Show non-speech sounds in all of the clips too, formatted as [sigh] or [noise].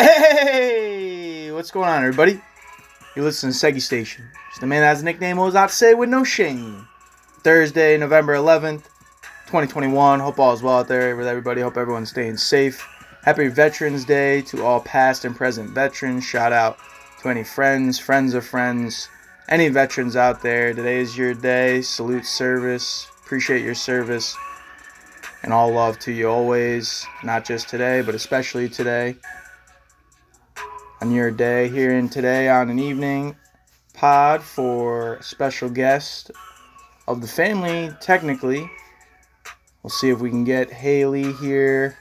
Hey, what's going on, everybody? You listen to Seggy Station. It's the man that has a nickname was out to say with no shame. Thursday, November 11th, 2021. Hope all is well out there with everybody. Hope everyone's staying safe. Happy Veterans Day to all past and present veterans. Shout out to any friends, friends of friends, any veterans out there. Today is your day. Salute service. Appreciate your service. And all love to you always, not just today, but especially today on your day here and today on an evening pod for special guest of the family technically. We'll see if we can get Haili here.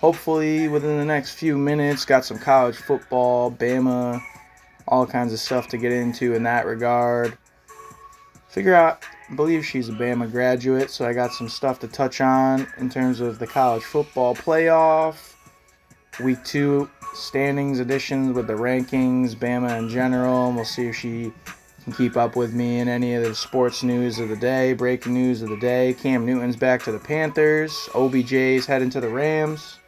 Hopefully within the next few minutes got some college football bama all kinds of stuff to get into in that regard. Figure out I believe she's a bama graduate so i got some stuff to touch on in terms of the college football playoff. Week two standings additions with the rankings, Bama in general. And we'll see if she can keep up with me in any of the sports news of the day, breaking news of the day. Cam Newton's back to the Panthers. OBJ's heading to the Rams.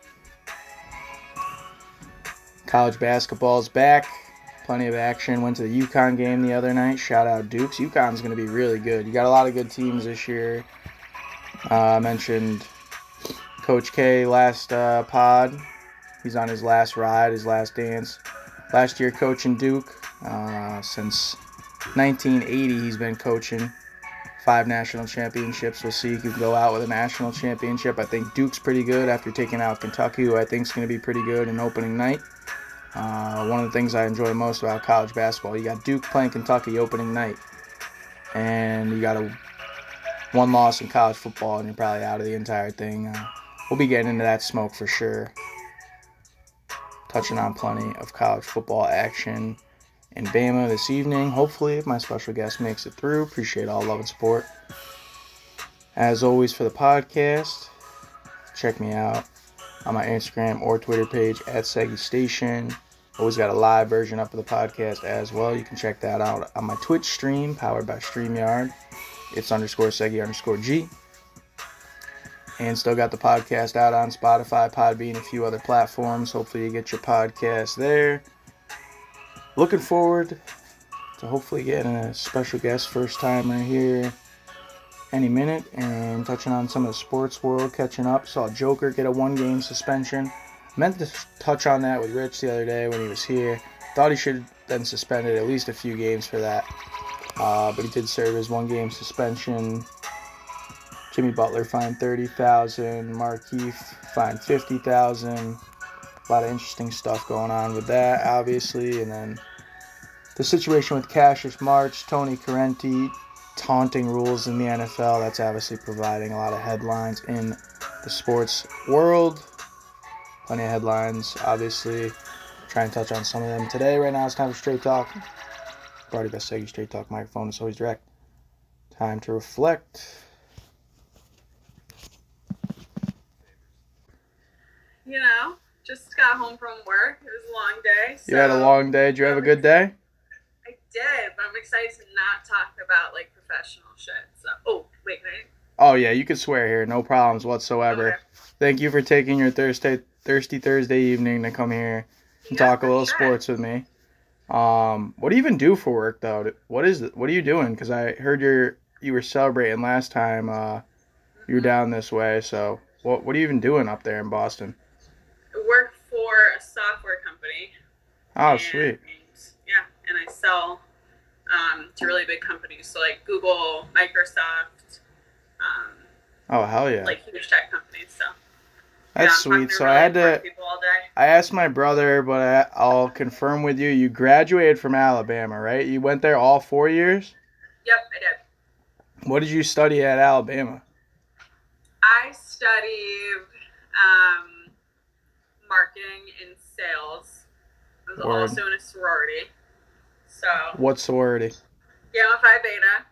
College basketball's back. Plenty of action. Went to the UConn game the other night. Shout out Dukes. UConn's going to be really good. You got a lot of good teams this year. Uh, I mentioned Coach K last uh, pod. He's on his last ride, his last dance. Last year coaching Duke. Uh, since 1980, he's been coaching. Five national championships. We'll see. If he can go out with a national championship. I think Duke's pretty good after taking out Kentucky, who I think is going to be pretty good in opening night. Uh, one of the things I enjoy most about college basketball, you got Duke playing Kentucky opening night, and you got a one loss in college football, and you're probably out of the entire thing. Uh, we'll be getting into that smoke for sure touching on plenty of college football action in Bama this evening. Hopefully, if my special guest makes it through, appreciate all love and support. As always, for the podcast, check me out on my Instagram or Twitter page at Seggy Station. Always got a live version up of the podcast as well. You can check that out on my Twitch stream powered by StreamYard. It's underscore Seggy underscore G and still got the podcast out on Spotify, Podbean, a few other platforms. Hopefully, you get your podcast there. Looking forward to hopefully getting a special guest first timer here any minute and touching on some of the sports world, catching up. Saw Joker get a one game suspension. Meant to touch on that with Rich the other day when he was here. Thought he should have been suspended at least a few games for that. Uh, but he did serve his one game suspension. Jimmy Butler fined thirty thousand. Markieff fined fifty thousand. A lot of interesting stuff going on with that, obviously, and then the situation with Cassius Marsh, Tony Corrente, taunting rules in the NFL. That's obviously providing a lot of headlines in the sports world. Plenty of headlines, obviously. Try and touch on some of them today. Right now, it's time for straight talk. Already got Seggy Straight Talk microphone. It's always direct. Time to reflect. You know, just got home from work. It was a long day. So You had a long day. Did you have a good day? I did, but I'm excited to not talk about like professional shit. So, oh wait, I? Oh yeah, you can swear here. No problems whatsoever. Okay. Thank you for taking your Thursday thirsty Thursday evening to come here and Yeah, talk a little sure. sports with me. Um, what do you even do for work though? What is it? What are you doing? Because I heard you're you were celebrating last time. Uh, you were down this way. So what what are you even doing up there in Boston? Work for a software company. Oh and- sweet. Yeah, and I sell um, to really big companies, so like Google, Microsoft, um, Oh hell yeah. like huge tech companies. So That's yeah, sweet. So really I had to. all day. I asked my brother, but I, I'll confirm with you. You graduated from Alabama, right? You went there all four years. Yep, I did. What did you study at Alabama? I studied um, marketing and sales. I was Word. also in a sorority. So, What sorority? Gamma Phi Beta.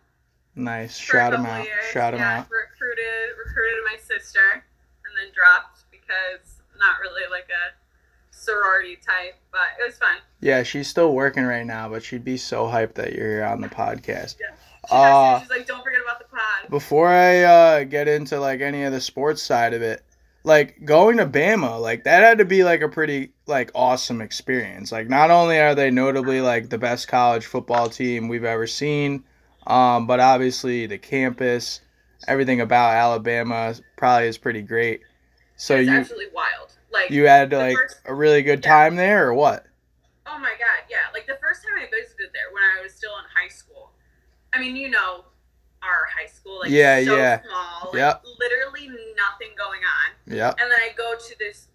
Nice. for Shout him couple out. years. Shout him yeah, out. Recruited, recruited my sister, and then dropped because not really like a sorority type, but it was fun. Yeah, she's still working right now, but she'd be so hyped that you're here on the podcast. She Uh, she's like, "Don't forget about the pod." Before I uh, get into like any of the sports side of it, like going to Bama, like that had to be like a pretty like awesome experience. Like not only are they notably like the best college football team we've ever seen, um, but obviously the campus, everything about Alabama probably is pretty great. So it's you absolutely wild. Like you had like first- a really good yeah. time there or what? Oh my god, yeah. Like the first time I visited there when I was still in high school. I mean, you know our high school, like Yeah, so yeah. small, like Yep. literally nothing going on. Yeah. And then I go to this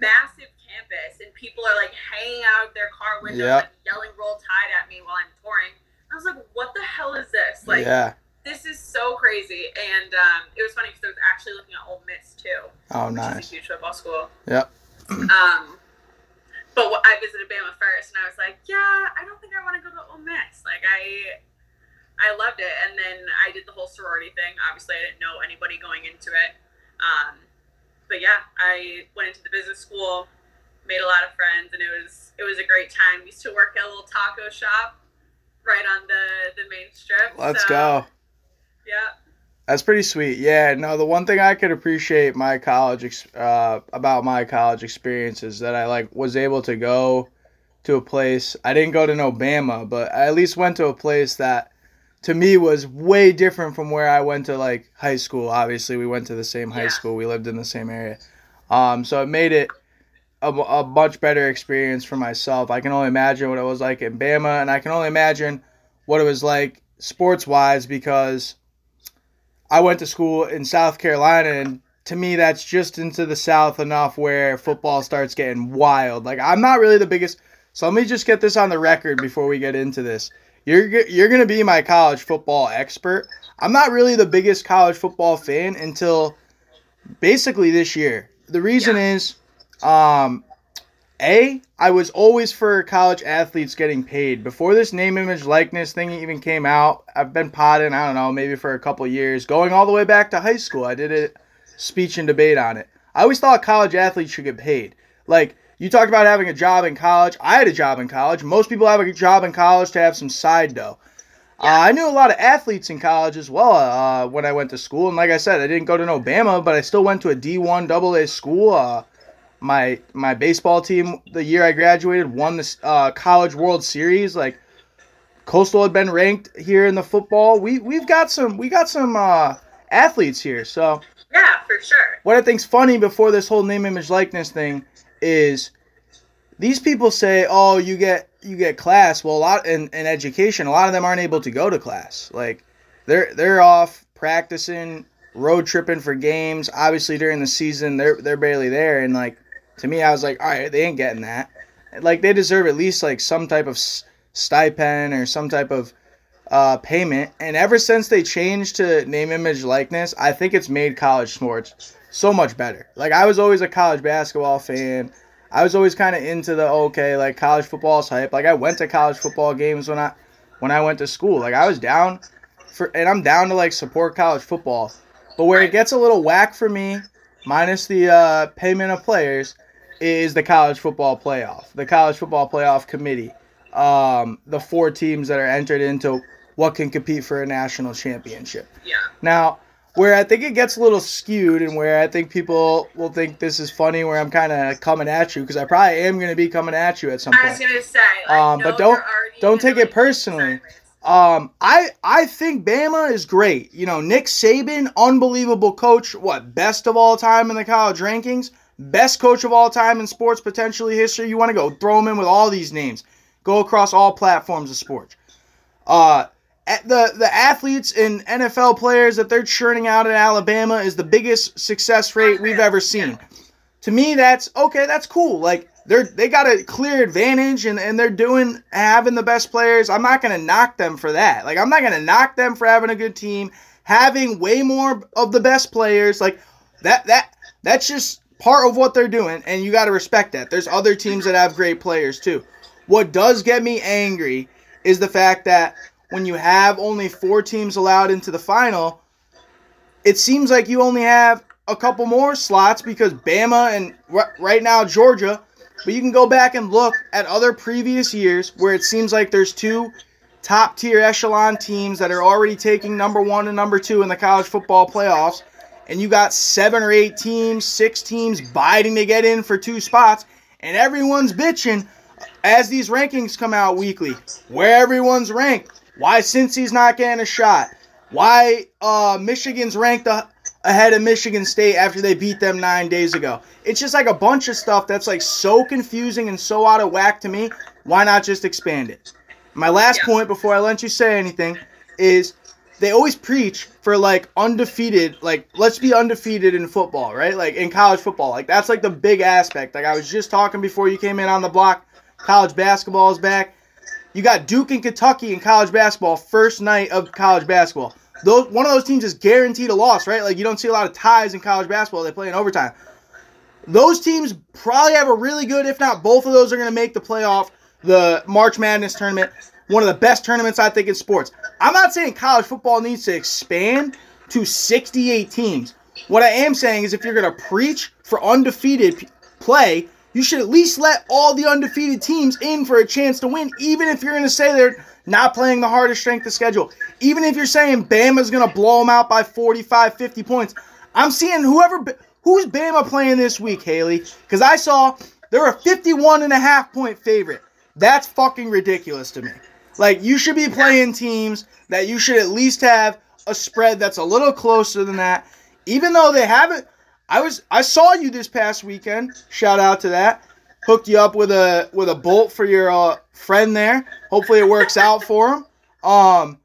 massive campus and people are like hanging out of their car windows Yep. like yelling roll tide at me while I'm touring. I was like, what the hell is this? Like yeah. this is so crazy. And um, it was funny because I was actually looking at Ole Miss too Oh, nice. huge football school. Yep. [clears throat] Um, but I visited Bama first, and I was like, yeah, I don't think I want to go to Ole Miss. Like I, I loved it, and then I did the whole sorority thing. Obviously, I didn't know anybody going into it. Um, but yeah, I went into the business school, made a lot of friends, and it was it was a great time. We used to work at a little taco shop right on the the main strip. Let's so, go. Yeah. That's pretty sweet. Yeah, no, the one thing I could appreciate my college ex- uh, about my college experience is that I like was able to go to a place. I didn't go to no Bama, but I at least went to a place that to me was way different from where I went to like high school. Obviously, we went to the same high Yeah. school. We lived in the same area. Um, so it made it a, a much better experience for myself. I can only imagine what it was like in Bama, and I can only imagine what it was like sports wise because I went to school in South Carolina, and to me, that's just into the South enough where football starts getting wild. Like, I'm not really the biggest. So let me just get this on the record before we get into this. You're you're gonna be my college football expert. I'm not really the biggest college football fan until basically this year. The reason is, um, a I was always for college athletes getting paid before this name image likeness thing even came out. I've been potting I don't know maybe for a couple years, going all the way back to high school. I did a speech and debate on it. I always thought college athletes should get paid. Like you talked about having a job in college. I had a job in college. Most people have a job in college to have some side dough. Uh, I knew a lot of athletes in college as well uh, when I went to school. And like I said, I didn't go to no Bama, but I still went to a D1 AA school. Uh, my my baseball team the year I graduated won the uh, college World Series. Like Coastal had been ranked here in the football. We we've got some we got some uh, athletes here. So Yeah, for sure. what I think's funny before this whole name image likeness thing is these people say, "Oh, you get you get class." Well, a lot in, in education, a lot of them aren't able to go to class. Like they're they're off practicing, road tripping for games. Obviously, during the season, they're they're barely there. And like to me, I was like, "All right, they ain't getting that." Like they deserve at least like some type of stipend or some type of uh, payment. And ever since they changed to name, image, likeness, I think it's made college sports so much better. Like I was always a college basketball fan. I was always kind of into the okay, like college football's hype. Like I went to college football games when I when I went to school. Like I was down for, and I'm down to like support college football. But where it gets a little whack for me, minus the uh, payment of players, is the college football playoff. The college football playoff committee. Um, the four teams that are entered into what can compete for a national championship. Yeah. Now, where I think it gets a little skewed and where I think people will think this is funny, where I'm kind of coming at you because I probably am going to be coming at you at some point. I was gonna say, like, Um, no, but don't- don't take it personally. Um, I I think Bama is great. You know, Nick Saban, unbelievable coach. What best of all time in the college rankings? Best coach of all time in sports potentially history. You want to go throw him in with all these names. Go across all platforms of sports. Uh, the the athletes and NFL players that they're churning out in Alabama is the biggest success rate we've ever seen. To me, that's okay. That's cool. Like they're they got a clear advantage and, and they're doing having the best players. I'm not gonna knock them for that. Like I'm not gonna knock them for having a good team, having way more of the best players. Like that that that's just part of what they're doing, and you got to respect that. There's other teams that have great players too. What does get me angry is the fact that when you have only four teams allowed into the final, it seems like you only have a couple more slots because Bama and right now Georgia, but you can go back and look at other previous years where it seems like there's two top tier echelon teams that are already taking number one and number two in the college football playoffs, and you got seven or eight teams, six teams biting to get in for two spots, and everyone's bitching as these rankings come out weekly, where everyone's ranked, why Cincy's not getting a shot, why uh, Michigan's ranked a, ahead of Michigan State after they beat them nine days ago. It's just like a bunch of stuff that's like so confusing and so out of whack to me. Why not just expand it? My last yeah. point before I let you say anything is they always preach for like undefeated, like let's be undefeated in football, right? Like in college football. Like that's like the big aspect. Like I was just talking before you came in on the block, college basketball is back. You got Duke and Kentucky in college basketball first night of college basketball those one of those teams is guaranteed a loss, right? Like you don't see a lot of ties in college basketball. They play in overtime. Those teams probably have a really good, if not both of those are going to make the playoff, the March Madness tournament. One of the best tournaments I think in sports. I'm not saying college football needs to expand to 68 teams. What I am saying is if you're going to preach for undefeated play, you should at least let all the undefeated teams in for a chance to win, even if you're going to say they're not playing the hardest strength of schedule. Even if you're saying Bama's going to blow them out by 45, 50 points, I'm seeing whoever who's Bama playing this week, Haili? Because I saw they're a 51 and a half point favorite. That's fucking ridiculous to me. Like you should be playing teams that you should at least have a spread that's a little closer than that. Even though they haven't I was I saw you this past weekend. Shout out to that. Hooked you up with a with a bolt for your uh, friend there. Hopefully it works out for him. Um,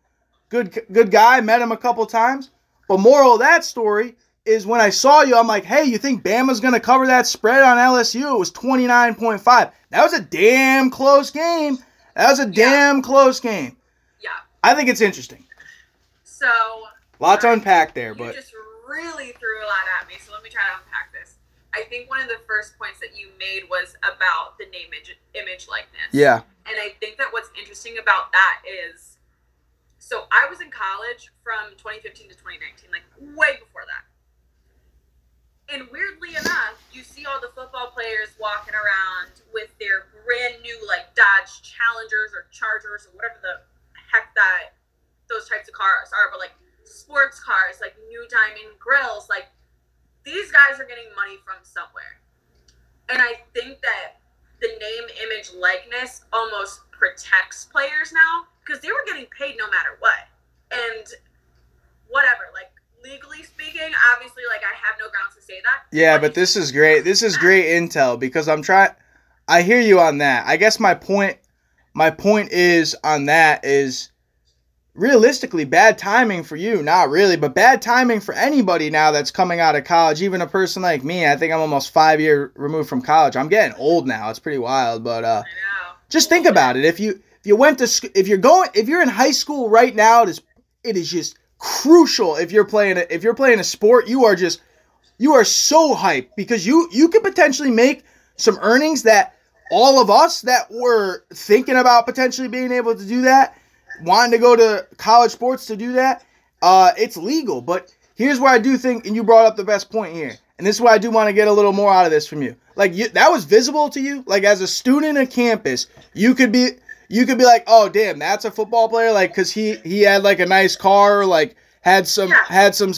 good good guy. Met him a couple times. But moral of that story is when I saw you, I'm like, hey, you think Bama's gonna cover that spread on LSU? It was 29.5. That was a damn close game. That was a damn close game. Yeah. I think it's interesting. So lots to unpack there, but just really threw a lot at me. So let me try to unpack this. I think one of the first points that you made was about the name image, image likeness. Yeah. And I think that what's interesting about that is so I was in college from 2015 to 2019, like way before that. And weirdly enough, you see all the football players walking around with their brand new like Dodge Challengers or Chargers or whatever the heck that those types of cars are, but like sports cars, like new diamond grills, like these guys are getting money from somewhere. And I think that the name, image, likeness almost protects players now because they were getting paid no matter what. And whatever, like legally speaking, obviously, like I have no grounds to say that. Yeah, but this is great. This is great intel because I'm trying. I hear you on that. I guess my point, my point is on that is realistically bad timing for you. Not really but bad timing for anybody now that's coming out of college. Even a person like me i think i'm almost five year removed from college. I'm getting old now. It's pretty wild but uh just think about it. If you if you went to if you're going if you're in high school right now it is it is just crucial if you're playing a, if you're playing a sport you are just you are so hyped because you you could potentially make some earnings that all of us that were thinking about potentially being able to do that wanting to go to college sports to do that, uh, it's legal. But here's where I do think, and you brought up the best point here, and this is why I do want to get a little more out of this from you. Like you, that was visible to you. Like as a student of campus, you could be, you could be like, oh damn, that's a football player. Like because he he had like a nice car, like had some yeah. had some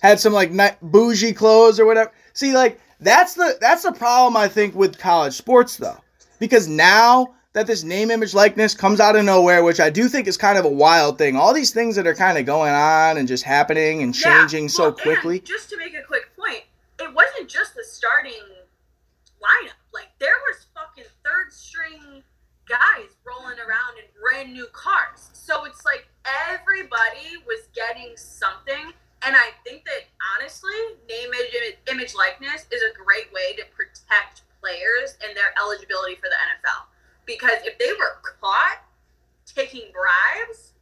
had some like ni- bougie clothes or whatever. See, like that's the that's the problem I think with college sports though, because now that this name, image, likeness comes out of nowhere, which I do think is kind of a wild thing. All these things that are kind of going on and just happening and changing yeah, well, so quickly. just to make a quick point, it wasn't just the starting lineup. Like there was fucking third string guys rolling around in brand new cars. So it's like everybody was getting something. And I think that honestly, name, image, image, likeness is a great way to protect players and their eligibility for the NFL because if they were caught taking bribes,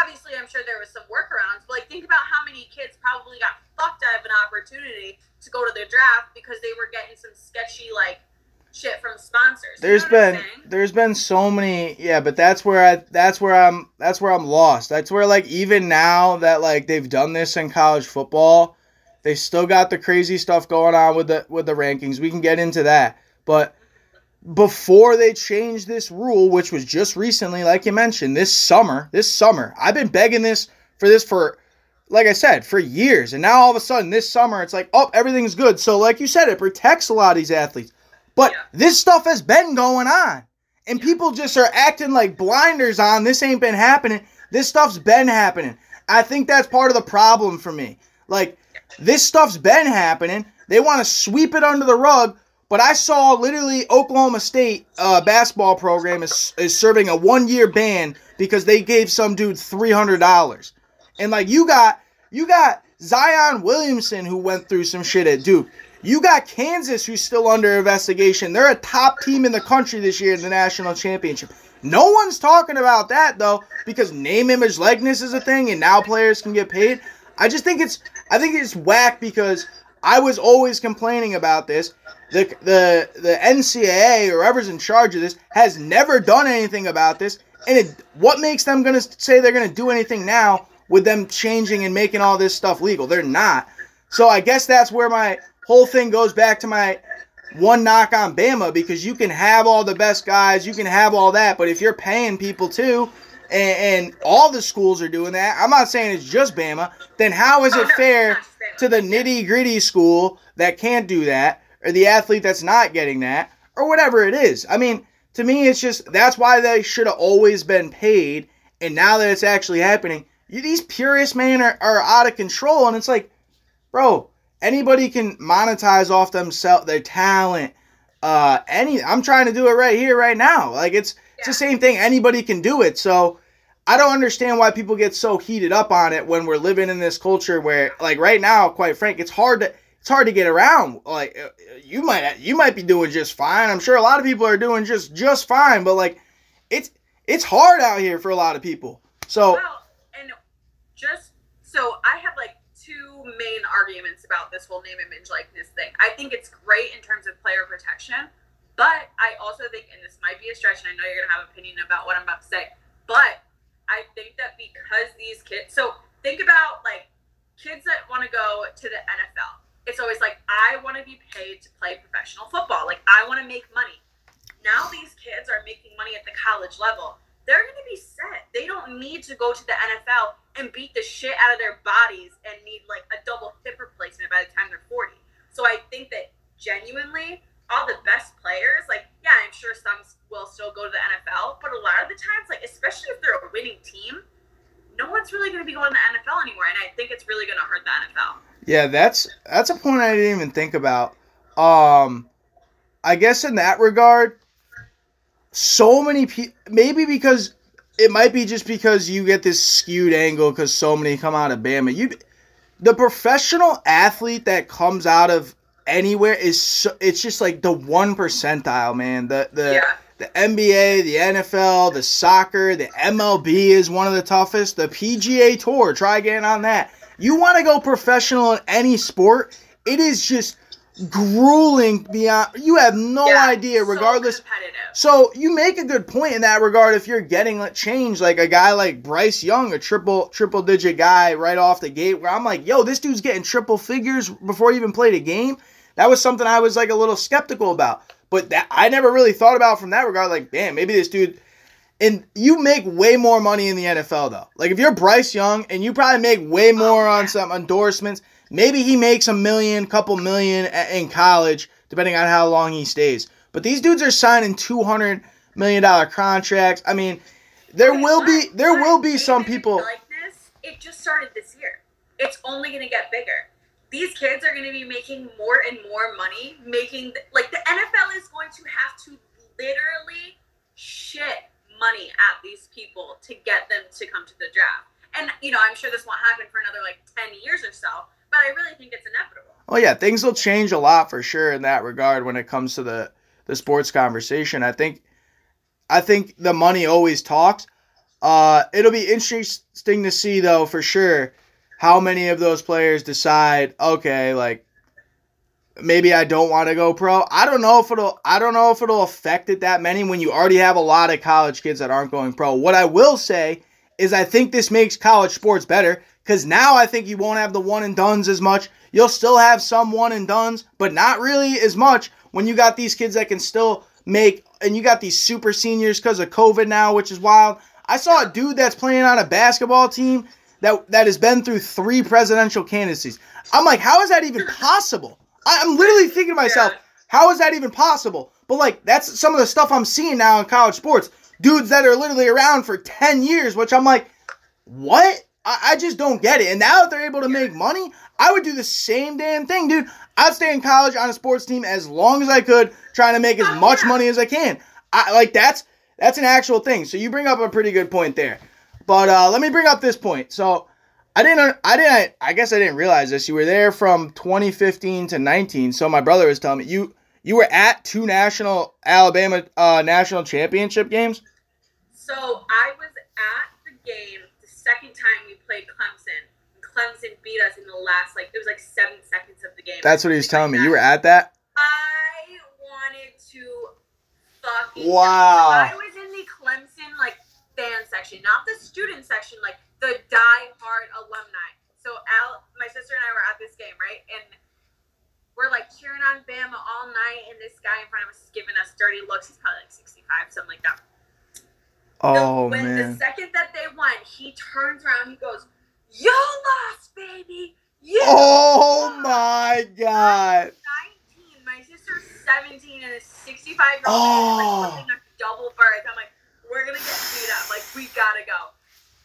obviously I'm sure there was some workarounds, but like think about how many kids probably got fucked out of an opportunity to go to the draft because they were getting some sketchy like shit from sponsors. There's been there's been so many yeah, but that's where I that's where I'm that's where I'm lost. That's where like even now that like they've done this in college football, they still got the crazy stuff going on with the with the rankings. We can get into that. But before they changed this rule, which was just recently, like you mentioned, this summer. This summer, I've been begging this for this for like I said, for years. And now all of a sudden this summer it's like, oh, everything's good. So like you said, it protects a lot of these athletes. But Yeah. this stuff has been going on. And people just are acting like blinders on this ain't been happening. This stuff's been happening. I think that's part of the problem for me. Like this stuff's been happening. They want to sweep it under the rug, but I saw literally Oklahoma State uh, basketball program is, is serving a one year ban because they gave some dude three hundred dollars, and like you got you got Zion Williamson who went through some shit at Duke. You got Kansas who's still under investigation. They're a top team in the country this year in the national championship. No one's talking about that though because name image likeness is a thing and now players can get paid. I just think it's I think it's whack because I was always complaining about this. The the the NCAA or whoever's in charge of this has never done anything about this. And it, what makes them gonna say they're gonna do anything now with them changing and making all this stuff legal? They're not. So I guess that's where my whole thing goes back to my one knock on Bama because you can have all the best guys, you can have all that, but if you're paying people too, and, and all the schools are doing that, I'm not saying it's just Bama, then how is Oh, it fair. to the nitty gritty school that can't do that, or the athlete that's not getting that, or whatever it is? I mean, to me, it's just that's why they should have always been paid, and now that it's actually happening, you, these purists, man, are, are out of control, and it's like, bro, anybody can monetize off themselves, their talent. Uh, any, I'm trying to do it right here, right now. Like it's it's the same thing. Anybody can do it. So I don't understand why people get so heated up on it when we're living in this culture where, like right now, quite frank, it's hard to it's hard to get around. Like uh, you might you might be doing just fine. I'm sure a lot of people are doing just just fine, but like it's it's hard out here for a lot of people. So Well, and just so I have like main arguments about this whole name image likeness thing. I think it's great in terms of player protection, but I also think, and this might be a stretch, and I know you're gonna have an opinion about what I'm about to say, but I think that because these kids, so think about like kids that want to go to the NFL. It's always like I want to be paid to play professional football. Like I want to make money. Now these kids are making money at the college level they're going to be set. They don't need to go to the NFL and beat the shit out of their bodies and need like a double hip replacement by the time they're 40. So I think that genuinely, all the best players, like, yeah, I'm sure some will still go to the NFL, but a lot of the times, like, especially if they're a winning team, no one's really going to be going to the NFL anymore. And I think it's really going to hurt the NFL. Yeah, that's that's a point I didn't even think about. Um, I guess in that regard, so many people, maybe because it might be just because you get this skewed angle because so many come out of Bama. You, the professional athlete that comes out of anywhere is so, it's just like the one percentile, man. The the Yeah. the NBA, the NFL, the soccer, the MLB is one of the toughest. The PGA Tour, try getting on that. You want to go professional in any sport, it is just grueling beyond. You have no Yeah, idea, regardless. competitive. So you make a good point in that regard. If you're getting like, change, like a guy like Bryce Young, a triple triple digit guy right off the gate, where I'm like, yo, this dude's getting triple figures before he even played a game. That was something I was like a little skeptical about, but that I never really thought about from that regard. Like, damn, maybe this dude. And you make way more money in the NFL though. Like if you're Bryce Young and you probably make way oh, more on yeah. some endorsements. Maybe he makes a million, couple million in college, depending on how long he stays. But these dudes are signing two hundred million dollar contracts. I mean, there Okay, will be there will be some people. It just started this year. It's only going to get bigger. These kids are going to be making more and more money. Making like the NFL is going to have to literally shit money at these people to get them to come to the draft. And you know, I'm sure this won't happen for another like ten years or so. But I really think it's inevitable. Oh yeah, things will change a lot for sure in that regard when it comes to the the sports conversation. I think I think the money always talks. Uh, it'll be interesting to see though for sure how many of those players decide okay like maybe I don't want to go pro. I don't know if it'll I don't know if it'll affect it that many when you already have a lot of college kids that aren't going pro. What I will say is I think this makes college sports better cuz now I think you won't have the one and dones as much. You'll still have some one and dones, but not really as much when you got these kids that can still make and you got these super seniors cuz of COVID now, which is wild. I saw a dude that's playing on a basketball team that that has been through three presidential candidacies. I'm like, how is that even possible? I, I'm literally thinking to myself, how is that even possible? But like, that's some of the stuff I'm seeing now in college sports. Dudes that are literally around for ten years, which I'm like, what? I, I just don't get it. And now that they're able to make money, I would do the same damn thing, dude. I'd stay in college on a sports team as long as I could, trying to make as much money as I can. I like that's that's an actual thing. So you bring up a pretty good point there. But uh, let me bring up this point. So I didn't, I didn't, I guess I didn't realize this. You were there from 2015 to 19. So my brother was telling me you you were at two national Alabama uh, national championship games. So I was at the game the second time we played Clemson. Clemson beat us in the last like it was like seven seconds of the game. That's what he was telling me. Like You were at that. I wanted to fucking. Wow. I was in the Clemson like fan section, not the student section, like the die-hard alumni. So Al, my sister and I were at this game, right? And we're like cheering on Bama all night, and this guy in front of us is giving us dirty looks. He's probably like 65, something like that. The- Oh when man. the second that they won, he turns around, he goes, "You lost, baby. You." Oh lost." my god. 19. My sister's 17 and a 65 year old Oh. like a double birth. I'm like, we're gonna get beat up. Like, we gotta go.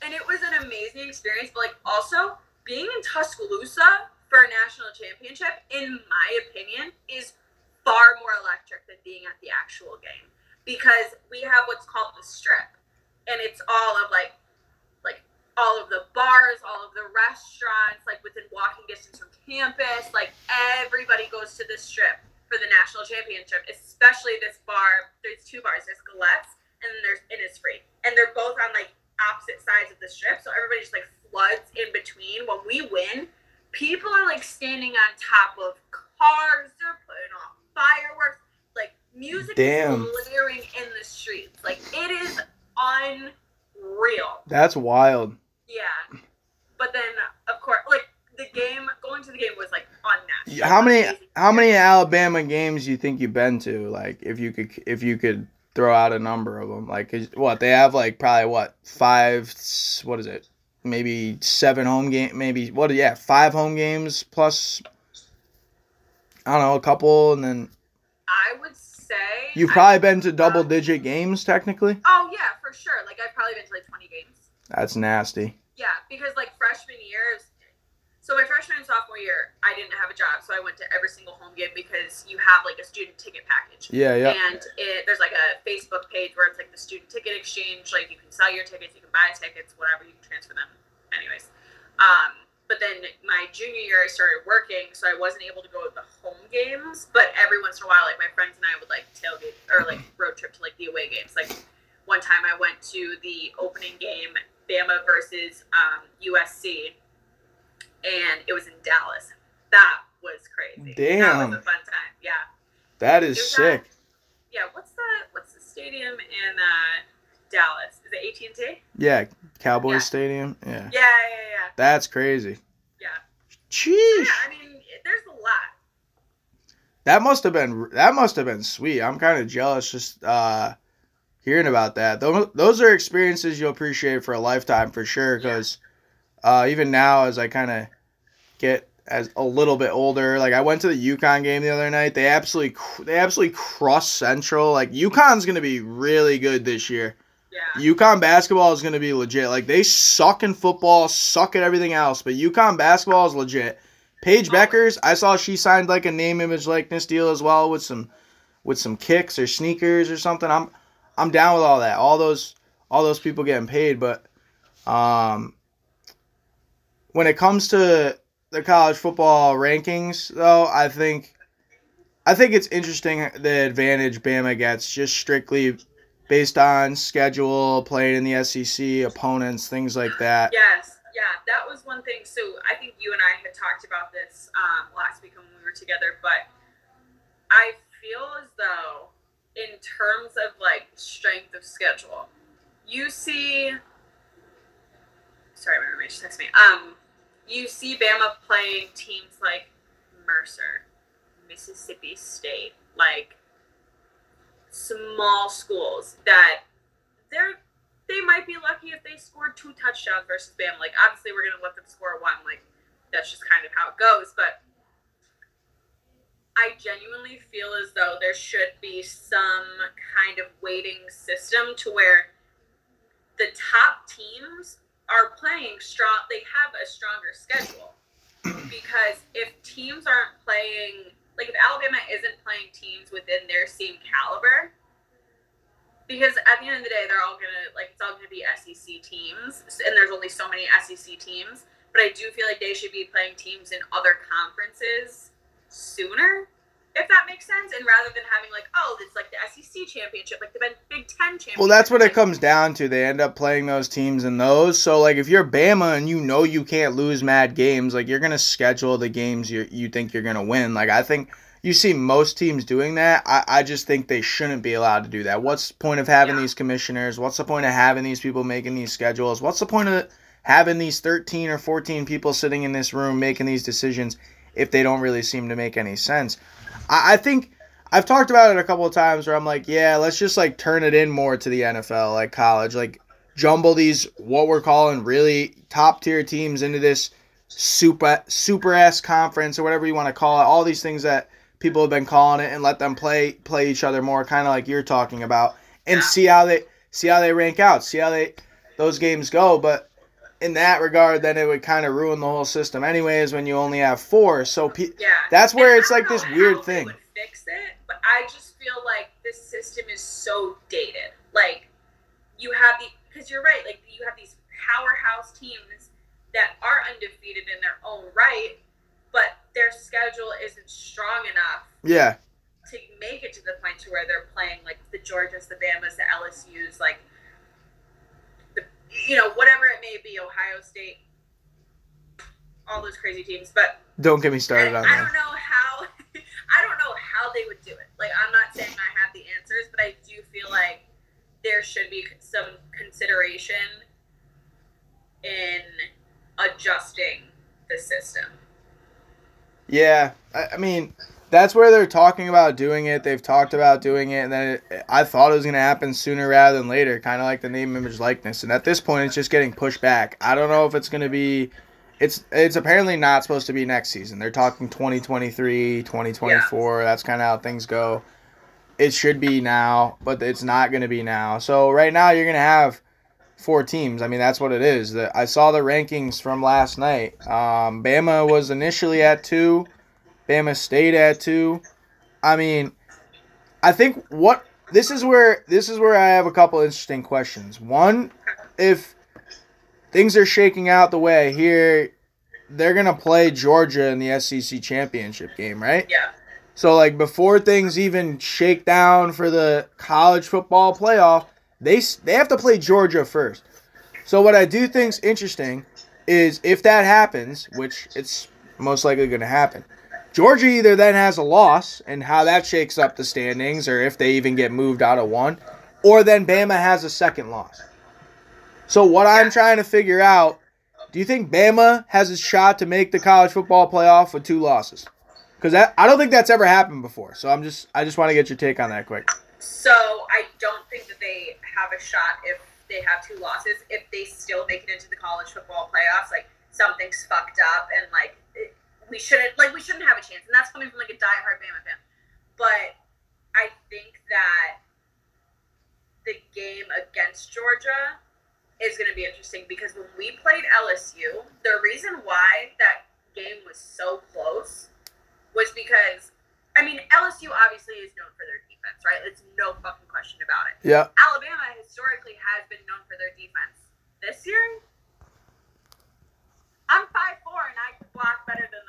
And it was an amazing experience, but like also being in Tuscaloosa for a national championship, in my opinion, is far more electric than being at the actual game. Because we have what's called the strip. And it's all of like like all of the bars, all of the restaurants, like within walking distance from campus. Like everybody goes to this strip for the national championship, especially this bar. There's two bars. There's Gallette's and then there's Innisfree, and they're both on like opposite sides of the strip. So everybody just like floods in between. When we win, people are like standing on top of cars. They're putting off fireworks. Like music Damn. is blaring in the streets. Like it is unreal. That's wild. Yeah. But then, of course, like the game, going to the game was like unmatched. How many how many. Alabama games you think you've been to? Like if you could if you could throw out a number of them. Like what they have like probably what five what is it? Maybe seven home game maybe what yeah, five home games plus I don't know, a couple and then I would say you've I- probably been to double digit games technically. oh yeah, for sure. Like I've probably been to like twenty games. That's nasty. Yeah, because like freshman years. So my freshman and sophomore year, I didn't have a job, so I went to every single home game because you have like a student ticket package. Yeah, yeah. And it, there's like a Facebook page where it's like the student ticket exchange. Like you can sell your tickets, you can buy tickets, whatever. You can transfer them. Anyways, um, but then my junior year, I started working, so I wasn't able to go to the home games. But every once in a while, like my friends and I would like tailgate or like road trip to like the away games. Like one time, I went to the opening game, Bama versus um, USC, and it was in Dallas. That was crazy. Damn, That was a fun time. Yeah. That is sick. at- yeah, what's the what's the stadium in uh, Dallas? Is it AT and T? Yeah, Cowboys Yeah. Stadium. Yeah. Yeah, yeah, yeah, That's crazy. yeah. Sheesh. Yeah, I mean, there's a lot. That must have been that must have been sweet. I'm kind of jealous just uh hearing about that. Those those are experiences you'll appreciate for a lifetime for sure cuz uh even now as I kind of get as a little bit older, like I went to the UConn game the other night. They absolutely they absolutely crushed Central. Like UConn's going to be really good this year. Yeah. UConn basketball is going to be legit. Like they suck in football, suck at everything else, but UConn basketball is legit. Paige Bueckers, I saw she signed like a name image likeness deal as well with some with some kicks or sneakers or something. I'm I'm down with all that. All those all those people getting paid, but um when it comes to the college football rankings though, I think I think it's interesting the advantage Bama gets just strictly based on schedule, playing in the SEC, opponents, things like that. Yes. Yeah, that was one thing. So I think you and I had talked about this um, last week when we were together, but I feel as though, in terms of like strength of schedule, you see. Sorry, my roommate just texted me. Um, you see Bama playing teams like Mercer, Mississippi State, like small schools that they're they might be lucky if they scored two touchdowns versus Bama. Like obviously we're gonna let them score one. Like that's just kind of how it goes. But I genuinely feel as though there should be some kind of weighting system to where the top teams are playing strong. They have a stronger schedule [clears throat] because if teams aren't playing, like if Alabama isn't playing teams within their same caliber, because at the end of the day, they're all gonna like it's all gonna be SEC teams, and there's only so many SEC teams. But I do feel like they should be playing teams in other conferences sooner if that makes sense. And rather than having like, oh, it's like the SEC championship, like the Big Ten championship. Well, that's what it comes down to. They end up playing those teams in those. So like, if you're Bama and you know you can't lose mad games, like you're gonna schedule the games you you think you're gonna win. Like I think. You see most teams doing that. I, I just think they shouldn't be allowed to do that. What's the point of having Yeah. these commissioners? What's the point of having these people making these schedules? What's the point of having these 13 or 14 people sitting in this room making these decisions if they don't really seem to make any sense? I, I think I've talked about it a couple of times where I'm like, yeah, let's just like turn it in more to the NFL, like college, like jumble these what we're calling really top tier teams into this super super s conference or whatever you want to call it. All these things that people have been calling it, and let them play play each other more, kind of like you're talking about, and see how they see how they rank out, see how they those games go. But in that regard, then it would kind of ruin the whole system, anyways, when you only have four. So pe- Yeah, That's where And it's like this weird thing. fix it, but I just feel like this system is so dated. Like you have the because you're right. Like you have these powerhouse teams that are undefeated in their own right, but their schedule isn't strong enough yeah, to make it to the point to where they're playing like the Georgias, the Bamas, the LSU's, like you know whatever it may be, Ohio State, all those crazy teams. But don't get me started on I that. don't know how [laughs] I don't know how they would do it. Like I'm not saying I have the answers, but I do feel like there should be some consideration in adjusting the system. Yeah, I, I mean, that's where they're talking about doing it. They've talked about doing it, and then it, I thought it was going to happen sooner rather than later, kind of like the name, image, likeness. And at this point, it's just getting pushed back. I don't know if it's going to be. It's it's apparently not supposed to be next season. They're talking 2023, 2024. That's kind of how things go. It should be now, but it's not going to be now. So right now, you're going to have four teams. I mean, that's what it is. The, I saw the rankings from last night. Um, Bama was initially at two. Bama stayed at two. I mean, I think what this is where this is where I have a couple interesting questions. One, if things are shaking out the way I hear, they're gonna play Georgia in the SEC championship game, right? Yeah. So like before things even shake down for the college football playoff, they they have to play Georgia first. So what I do think's interesting is if that happens, which it's most likely going to happen. Georgia either then has a loss and how that shakes up the standings or if they even get moved out of one, or then Bama has a second loss. So what I'm trying to figure out, do you think Bama has a shot to make the college football playoff with two losses? Because I don't think that's ever happened before. So I'm just I just want to get your take on that quick. So I don't think that they have a shot if they have two losses. If they still make it into the college football playoffs, like something's fucked up, and like we shouldn't like we shouldn't have a chance. And that's coming from like a diehard Bama fan. But I think that the game against Georgia is going to be interesting because when we played LSU, the reason why that game was so close was because I mean LSU obviously is known for their defense, right? It's no fucking question about it. Yeah. Alabama historically has been known for their defense. This year, I'm five four and I can block better than those fucking guys.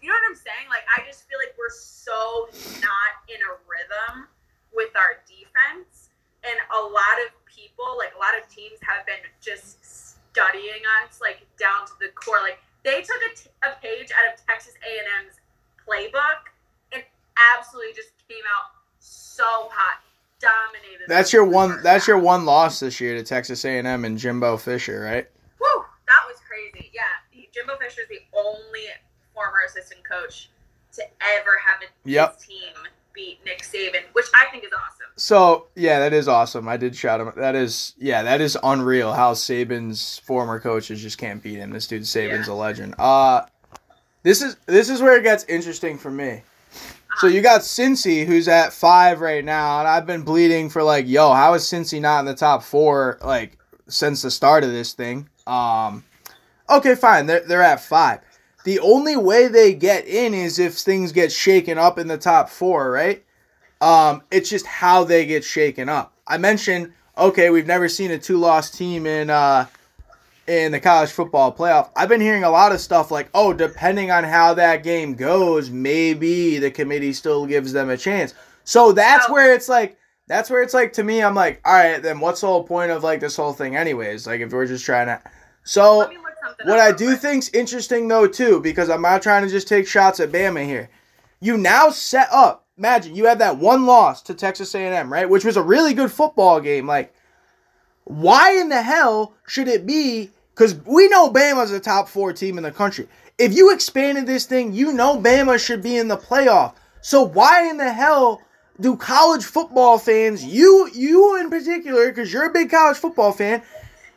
You know what I'm saying? Like I just feel like we're so not in a rhythm with our defense, and a lot of people, like a lot of teams, have been just studying us like down to the core. Like they took a, t- a page out of Texas A&M's playbook and absolutely just came out so hot, dominated. That's your one. that's your one loss this year to Texas A&M and Jimbo Fisher, right? Woo, that was crazy. Yeah, he, Jimbo Fisher is the only former assistant coach to ever have a, Yep. his team beat Nick Saban, which I think is awesome. So yeah, that is awesome. I did shout him. That is yeah, that is unreal. How Saban's former coaches just can't beat him. This dude Saban's yeah. a legend. Uh this is this is where it gets interesting for me. So you got Cincy, who's at five right now, and I've been bleeding for like, yo, how is Cincy not in the top four like since the start of this thing? Um, okay, fine, they're they're at five. The only way they get in is if things get shaken up in the top four, right? Um, it's just how they get shaken up. I mentioned, okay, we've never seen a two-loss team in uh, in the college football playoff. I've been hearing a lot of stuff like, oh, depending on how that game goes, maybe the committee still gives them a chance. So that's oh. where it's like, that's where it's like to me, I'm like, all right, then what's the whole point of like this whole thing, anyways? Like if we're just trying to. So what I do think's interesting though too, because I'm not trying to just take shots at Bama here. You now set up imagine you had that one loss to Texas A&M, right? Which was a really good football game. Like, why in the hell should it be? Because we know Bama's a top four team in the country. If you expanded this thing, you know Bama should be in the playoff. So why in the hell do college football fans, you you in particular, because you're a big college football fan,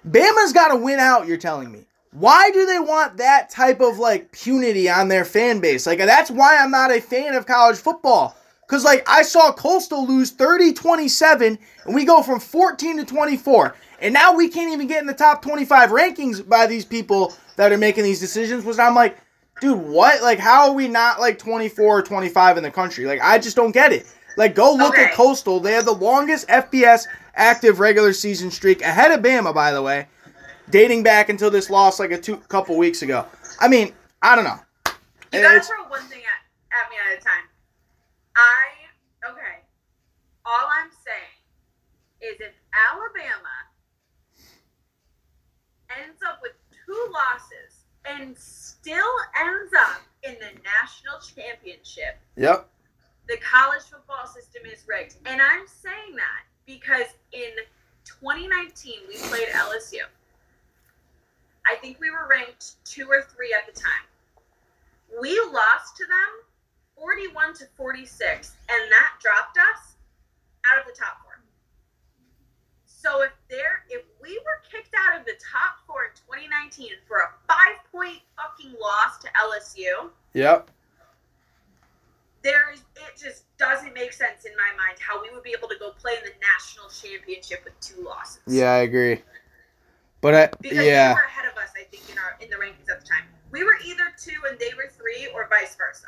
Bama's got to win out? You're telling me. Why do they want that type of like punity on their fan base? Like that's why I'm not a fan of college football. Because, like, I saw Coastal lose 30 27, and we go from 14 to 24. And now we can't even get in the top 25 rankings by these people that are making these decisions. Was I'm like, dude, what? Like, how are we not like 24 or 25 in the country? Like, I just don't get it. Like, go look okay. at Coastal. They have the longest FBS active regular season streak ahead of Bama, by the way, dating back until this loss like a two couple weeks ago. I mean, I don't know. You gotta throw one thing at, at me at a time. I okay. All I'm saying is if Alabama ends up with two losses and still ends up in the national championship. Yep. The college football system is rigged. And I'm saying that because in 2019 we played LSU. I think we were ranked two or three at the time. We lost to them 41 to 46, and that dropped us out of the top four. So if there, if we were kicked out of the top four in 2019 for a five point fucking loss to LSU, yep. There is, it just doesn't make sense in my mind how we would be able to go play in the national championship with two losses. Yeah, I agree. But I, because yeah. they were ahead of us, I think, in our in the rankings at the time. We were either two and they were three, or vice versa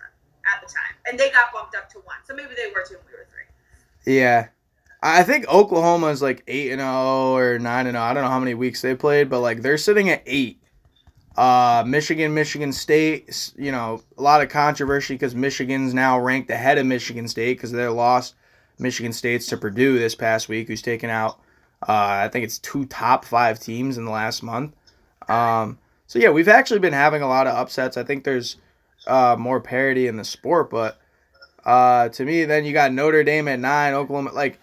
at the time, and they got bumped up to one. So maybe they were two and we were three. Yeah. I think Oklahoma is like eight and zero oh or nine and zero. Oh. I don't know how many weeks they played, but like they're sitting at eight. Uh, Michigan, Michigan State. You know, a lot of controversy because Michigan's now ranked ahead of Michigan State because they lost Michigan State's to Purdue this past week, who's taken out. Uh, I think it's two top five teams in the last month. Um, so yeah, we've actually been having a lot of upsets. I think there's uh, more parity in the sport. But uh, to me, then you got Notre Dame at nine, Oklahoma. Like,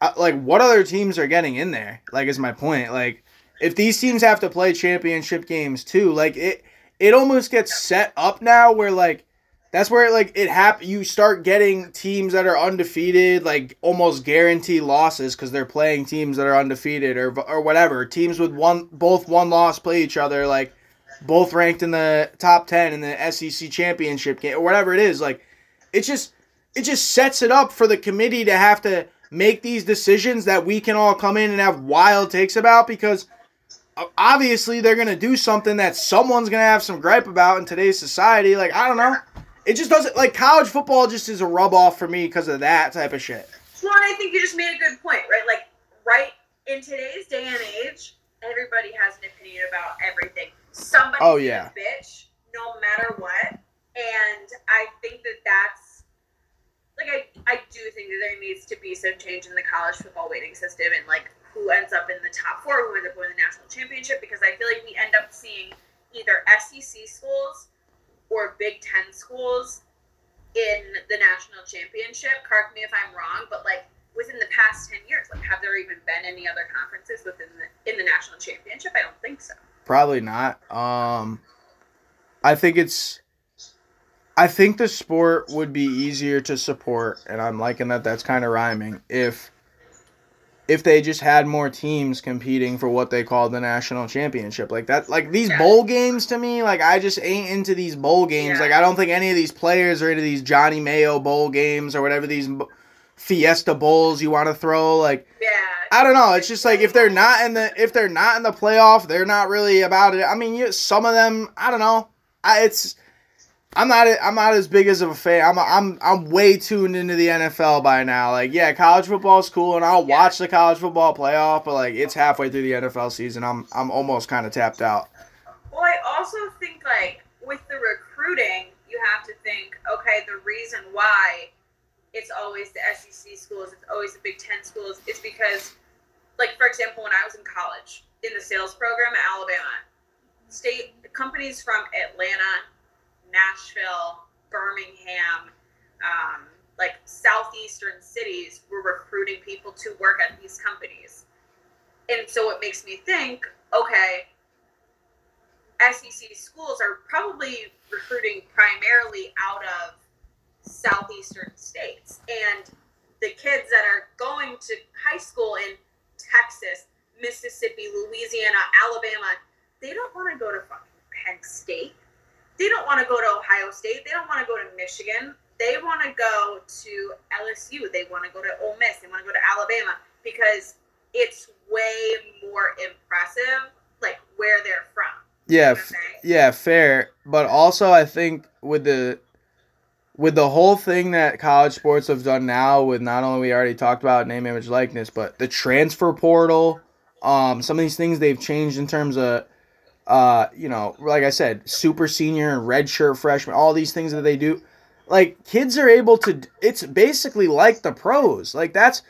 uh, like what other teams are getting in there? Like, is my point. Like, if these teams have to play championship games too, like it, it almost gets set up now where like that's where like it happen. You start getting teams that are undefeated, like almost guarantee losses because they're playing teams that are undefeated or or whatever. Teams with one both one loss play each other like both ranked in the top 10 in the SEC championship game or whatever it is like it just it just sets it up for the committee to have to make these decisions that we can all come in and have wild takes about because obviously they're going to do something that someone's going to have some gripe about in today's society like I don't know it just doesn't like college football just is a rub off for me because of that type of shit. Well I think you just made a good point right? Like right in today's day and age everybody has an opinion about everything. Somebody oh yeah. bitch no matter what. And i think that that's like I, I do think that there needs to be some change in the college football weighting system and like who ends up in the top four who ends up winning the national championship because i feel like we end up seeing either sec schools or big ten schools in the national championship correct me if i'm wrong but like within the past 10 years like have there even been any other conferences within the in the national championship i don't think so Probably not. Um, I think it's I think the sport would be easier to support, and I'm liking that. That's kind of rhyming. If if they just had more teams competing for what they call the national championship, like that, like these Yeah. bowl games to me, like I just ain't into these bowl games. Yeah. Like I don't think any of these players are into these Johnny Mayo bowl games or whatever these Fiesta bowls you want to throw. Like Yeah. I don't know. It's just like if they're not in the if they're not in the playoff, they're not really about it. I mean, you, some of them, I don't know. I, it's I'm not I'm not as big as of a fan. I'm I'm I'm way tuned into the NFL by now. Like, yeah, college football is cool, and I'll watch the college football playoff. But like, it's halfway through the NFL season. I'm I'm almost kind of tapped out. Well, I also think like with the recruiting, you have to think, okay, the reason why it's always the SEC schools, it's always the Big Ten schools, is because, like for example, when I was in college in the sales program at Alabama, state companies from Atlanta, Nashville, Birmingham, um, like southeastern cities were recruiting people to work at these companies. And so it makes me think, okay, SEC schools are probably recruiting primarily out of southeastern states. And the kids that are going to high school in Texas, Mississippi, Louisiana, Alabama, they don't want to go to fucking Penn State. They don't want to go to Ohio State. They don't want to go to Michigan. They want to go to LSU. They want to go to Ole Miss. They want to go to Alabama because it's way more impressive, like where they're from. Yeah, You know f- yeah, fair. But also, I think with the with the whole thing that college sports have done now, with not only we already talked about name, image, likeness, but the transfer portal, um, some of these things they've changed in terms of, uh, you know, like I said, super senior and red shirt freshman, all these things that they do, like kids are able to. It's basically like the pros. Like that's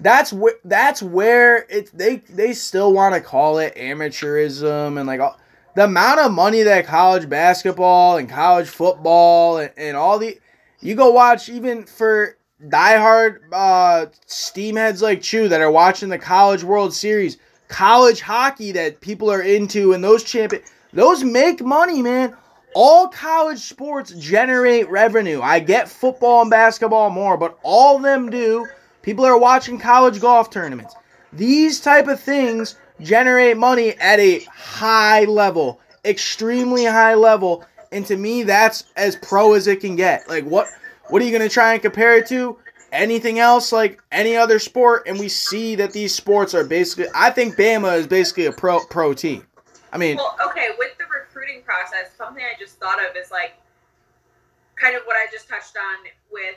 that's where that's where it they they still want to call it amateurism and like all the amount of money that college basketball and college football and, and all the you go watch even for diehard uh steamheads like Chew that are watching the college world series college hockey that people are into and those champion those make money man all college sports generate revenue i get football and basketball more but all them do people are watching college golf tournaments these type of things generate money at a high level, extremely high level, and to me that's as pro as it can get. Like what what are you going to try and compare it to? Anything else like any other sport and we see that these sports are basically I think Bama is basically a pro pro team. I mean, Well, okay, with the recruiting process, something I just thought of is like kind of what I just touched on with,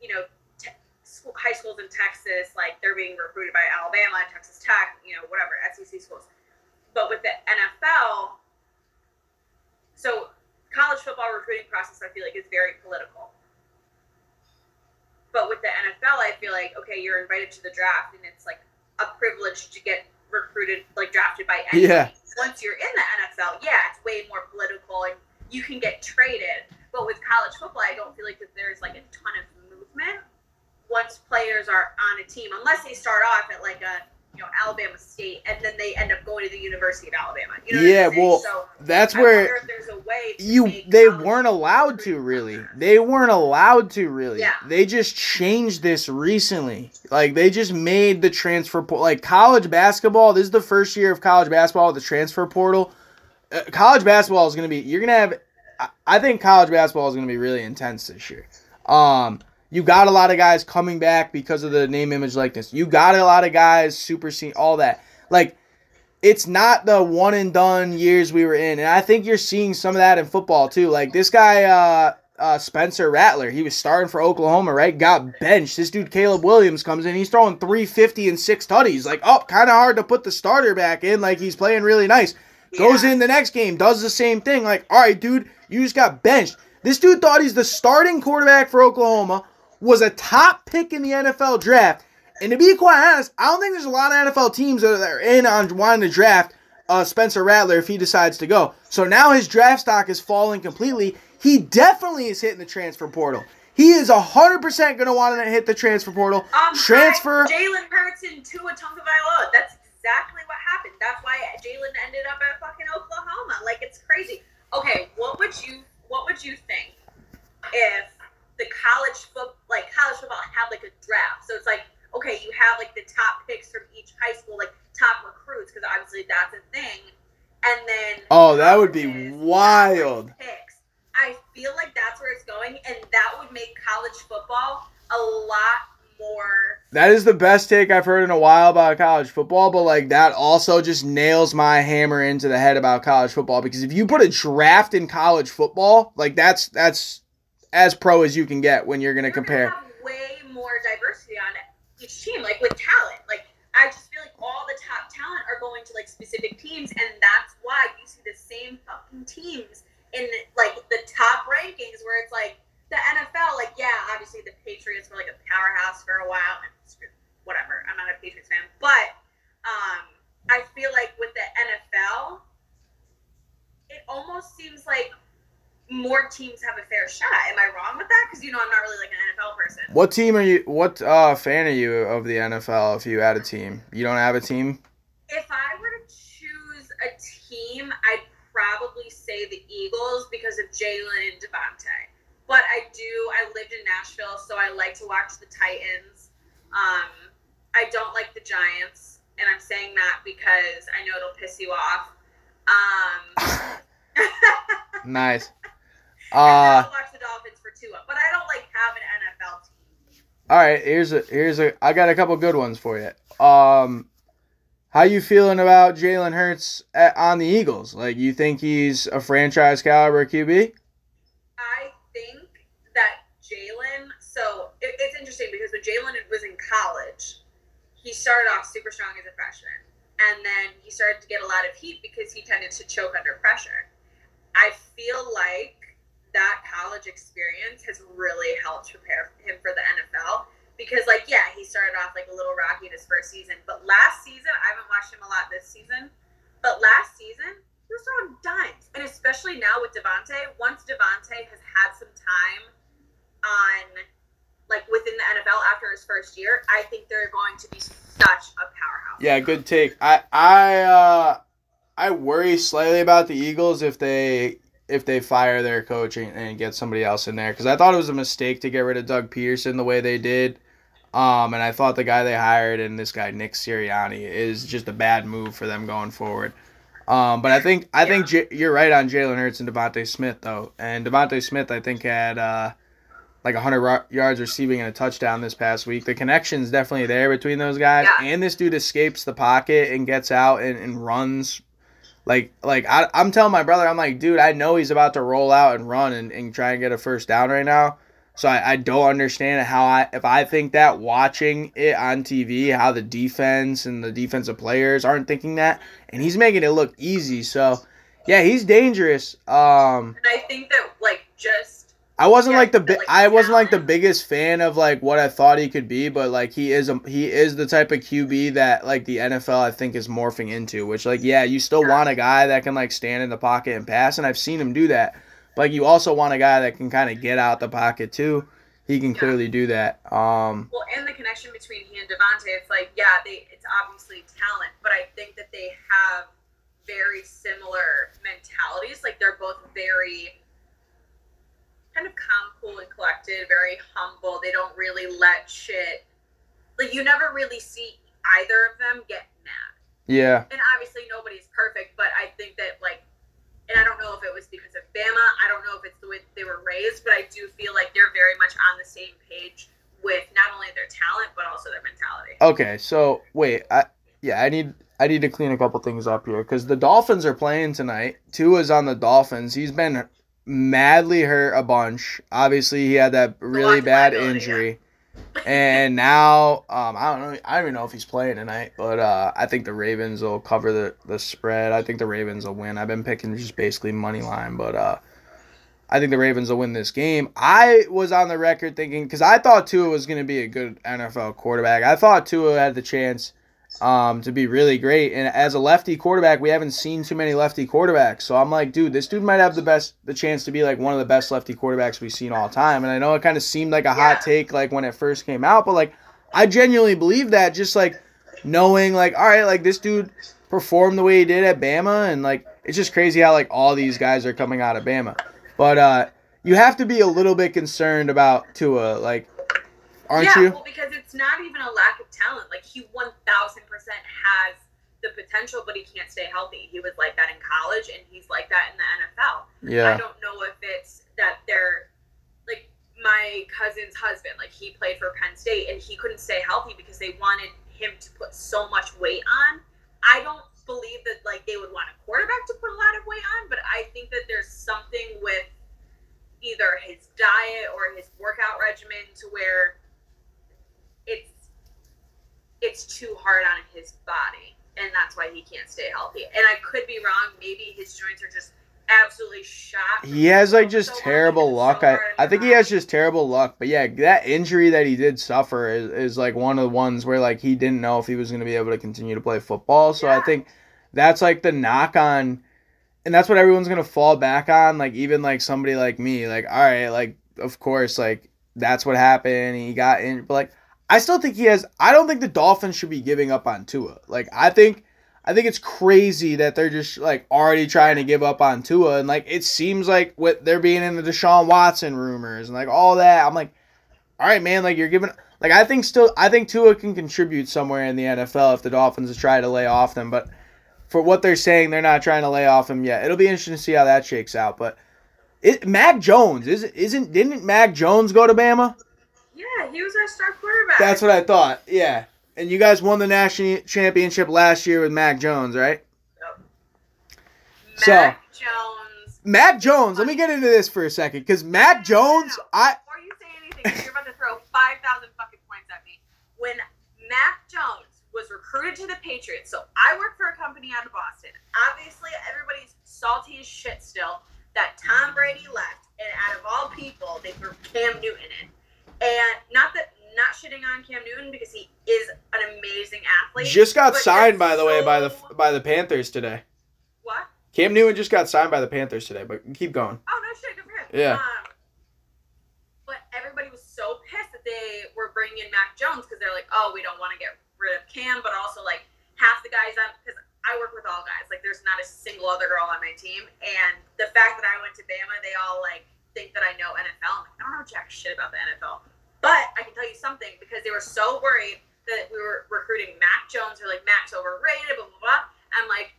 you know, te- school, high schools in Texas, like they're being recruited by Alabama, Texas Tech, you know, whatever, SEC schools. But with the NFL, so college football recruiting process, I feel like is very political. But with the NFL, I feel like okay, you're invited to the draft, and it's like a privilege to get recruited, like drafted by anybody. Yeah. Once you're in the NFL, yeah, it's way more political, and you can get traded. But with college football, I don't feel like that there's like a ton of movement once players are on a team, unless they start off at like a you know Alabama State, and then they end up going to the University of Alabama. You know Yeah, well, so that's I where if there's a way to you they weren't allowed to really. They weren't allowed to really. Yeah. they just changed this recently. Like they just made the transfer portal like college basketball this is the first year of college basketball with the transfer portal. Uh, college basketball is going to be you're going to have I- i think college basketball is going to be really intense this year. Um you got a lot of guys coming back because of the name image likeness you got a lot of guys super senior all that like it's not the one and done years we were in. And I think you're seeing some of that in football too. Like this guy, uh, uh, Spencer Rattler, he was starting for Oklahoma, right? Got benched. This dude, Caleb Williams, comes in. He's throwing 350 and six tutties. Like, oh, kind of hard to put the starter back in. Like, he's playing really nice. Goes Yeah. in the next game, does the same thing. Like, all right, dude, you just got benched. This dude thought he's the starting quarterback for Oklahoma, was a top pick in the NFL draft. And to be quite honest, I don't think there's a lot of NFL teams that are in on wanting to draft uh, Spencer Rattler if he decides to go. So now his draft stock is falling completely. He definitely is hitting the transfer portal. He is 100% going to want to hit the transfer portal. Um, transfer. Jalen Hurts and Tua Tagovailoa. That's exactly what happened. That's why Jalen ended up at fucking Oklahoma. Like it's crazy. Okay, what would you what would you think the college foot like college football have like a draft. So it's like okay, you have like the top picks from each high school, like top recruits, because obviously that's a thing. And then oh, that would be wild. Picks. I feel like that's where it's going, and that would make college football a lot more. That is the best take I've heard in a while about college football, but like that also just nails my hammer into the head about college football because if you put a draft in college football, like that's that's as pro as you can get when you're going to compare. Way more diversity on each team, like with talent. Like I just feel like all the top talent are going to like specific teams, and that's why you see the same fucking teams in like the top rankings, where it's like the NFL. Like yeah, obviously the Patriots were like a powerhouse for a while, and whatever. I'm not a Patriots fan, but um, I feel like with the NFL, it almost seems like more teams have a fair shot. Am I wrong with that? Because you know I'm not really like an NFL person. What team are you what uh fan are you of the NFL if you had a team? You don't have a team? If I were to choose a team, I'd probably say the Eagles because of Jalen and DeVonta. But I do. I lived in Nashville, so I like to watch the Titans. Um, I don't like the Giants, and I'm saying that because I know it'll piss you off. Um, [laughs] Nice. And Uh I'll watch the Dolphins for Tua, but I don't like have an NFL team. All right, here's a here's a I got a couple good ones for you. Um, how you feeling about Jalen Hurts at, on the Eagles? Like, you think he's a franchise caliber QB? I think that Jalen. So it, it's interesting because when Jalen was in college, he started off super strong as a freshman, and then he started to get a lot of heat because he tended to choke under pressure. I feel like that college experience has really helped prepare him for the NFL because, like, yeah, he started off like a little rocky in his first season, but last season I haven't watched him a lot this season, but last season he was throwing dimes, and especially now with DeVonta. Once DeVonta has had some time on, like within the NFL after his first year, I think they're going to be such a powerhouse. Yeah, good take. I I uh I worry slightly about the Eagles if they if they fire their coach and, and get somebody else in there because I thought it was a mistake to get rid of Doug Pederson the way they did. Um, and I thought the guy they hired and this guy Nick Sirianni is just a bad move for them going forward. Um, but I think I think J- you're right on Jalen Hurts and DeVonta Smith though, and DeVonta Smith I think had uh, like 100 ro- yards receiving and a touchdown this past week. The connection's definitely there between those guys, Yeah. and this dude escapes the pocket and gets out and, and runs. Like like I, I'm telling my brother, I'm like, dude, I know he's about to roll out and run and, and try and get a first down right now. So I, I don't understand how I if I think that watching it on TV, how the defense and the defensive players aren't thinking that, and he's making it look easy. So yeah, he's dangerous. Um, And I think that like just I wasn't Yeah, like the bi- like, I wasn't like the biggest fan of like what I thought he could be, but like he is a he is the type of QB that like the NFL I think is morphing into. Which like yeah, you still Yeah. want a guy that can like stand in the pocket and pass, and I've seen him do that. But like you also want a guy that can kind of get out the pocket too. He can Yeah. clearly do that. Um, well, and the connection between he and DeVonta, it's like yeah, they it's obviously talent, but I think that they have very similar mentalities. Like they're both very kind of calm, cool, and collected, very humble. They don't really let shit. Like you never really see either of them get mad. yeah, and obviously nobody's perfect, but I think that like, and I don't know if it was because of Bama. I don't know if it's the way they were raised, but I do feel like they're very much on the same page with not only their talent but also their mentality. Okay, so wait, I yeah, I need I need to clean a couple things up here because the Dolphins are playing tonight. Tua's on the Dolphins. He's been madly hurt a bunch. Obviously, he had that really bad injury, and now um, I don't know. I don't even know if he's playing tonight, but uh, I think the Ravens will cover the the spread. I think the Ravens will win. I've been picking just basically money line, but uh. I think the Ravens will win this game. I was on the record thinking because I thought Tua was going to be a good NFL quarterback. I thought Tua had the chance um, to be really great. And as a lefty quarterback, we haven't seen too many lefty quarterbacks. So I'm like, dude, this dude might have the best, the chance to be like one of the best lefty quarterbacks we've seen all time. And I know it kind of seemed like a Yeah. hot take like when it first came out, but like I genuinely believe that. Just like knowing, like, all right, like this dude performed the way he did at Bama, and like it's just crazy how like all these guys are coming out of Bama. But uh, you have to be a little bit concerned about Tua, like, aren't yeah, you? well, because it's not even a lack of talent. Like he one thousand percent has the potential, but he can't stay healthy. He was like that in college, and he's like that in the NFL. Yeah. I don't know if it's that they're like my cousin's husband, like he played for Penn State and he couldn't stay healthy because they wanted him to put so much weight on. I don't believe that like they would want a quarterback to put a lot of weight on, but I think that there's something with either his diet or his workout regimen to where it's it's too hard on his body and that's why he can't stay healthy. And I could be wrong, maybe his joints are just absolutely shot. He has like So just hard, terrible so luck. I, I think he has just terrible luck. But yeah, that injury that he did suffer is, is like one of the ones where like he didn't know if he was going to be able to continue to play football. So I think that's like the knock on, and that's what everyone's going to fall back on. Like even like somebody like me, like all right, like of course, like that's what happened. He got in, but like I still think he has. I don't think the Dolphins should be giving up on Tua. Like I think. I think it's crazy that they're just like already trying to give up on Tua, and like it seems like what they're being in the Deshaun Watson rumors and like all that. I'm like, all right, man, like you're giving like I think still I think Tua can contribute somewhere in the NFL if the Dolphins try to lay off them, but for what they're saying, they're not trying to lay off him yet. It'll be interesting to see how that shakes out. But it, Mac Jones is isn't didn't Mac Jones go to Bama? Yeah, he was our star quarterback. That's what I thought. Yeah. And you guys won the national championship last year with Mac Jones, right? So- Mac Jones. Mac Jones, let me get into this for a second, because Mac Jones, I Before you say anything, you're about to throw five thousand fucking points at me. When Mac Jones was recruited to the Patriots, so I work for a company out of Boston. Obviously, everybody's salty as shit still that Tom Brady left, and out of all people, they threw Cam Newton in. And not that not shitting on Cam Newton because he is an amazing athlete. just got signed, by the way, by the by the Panthers today. what? Cam Newton just got signed by the Panthers today, but keep going. Oh no shit, good for him. Yeah. Um, but everybody was so pissed that they were bringing in Mac Jones because they're like, oh, we don't want to get rid of Cam, but also like half the guys on because I work with all guys. Like, there's not a single other girl on my team, and the fact that I went to Bama, they all like think that I know NFL. I'm like, I don't know jack shit about the NFL, but I can tell you something because they were so worried that we were recruiting Mac Jones. They're like, Mac's overrated, blah blah blah. I'm like,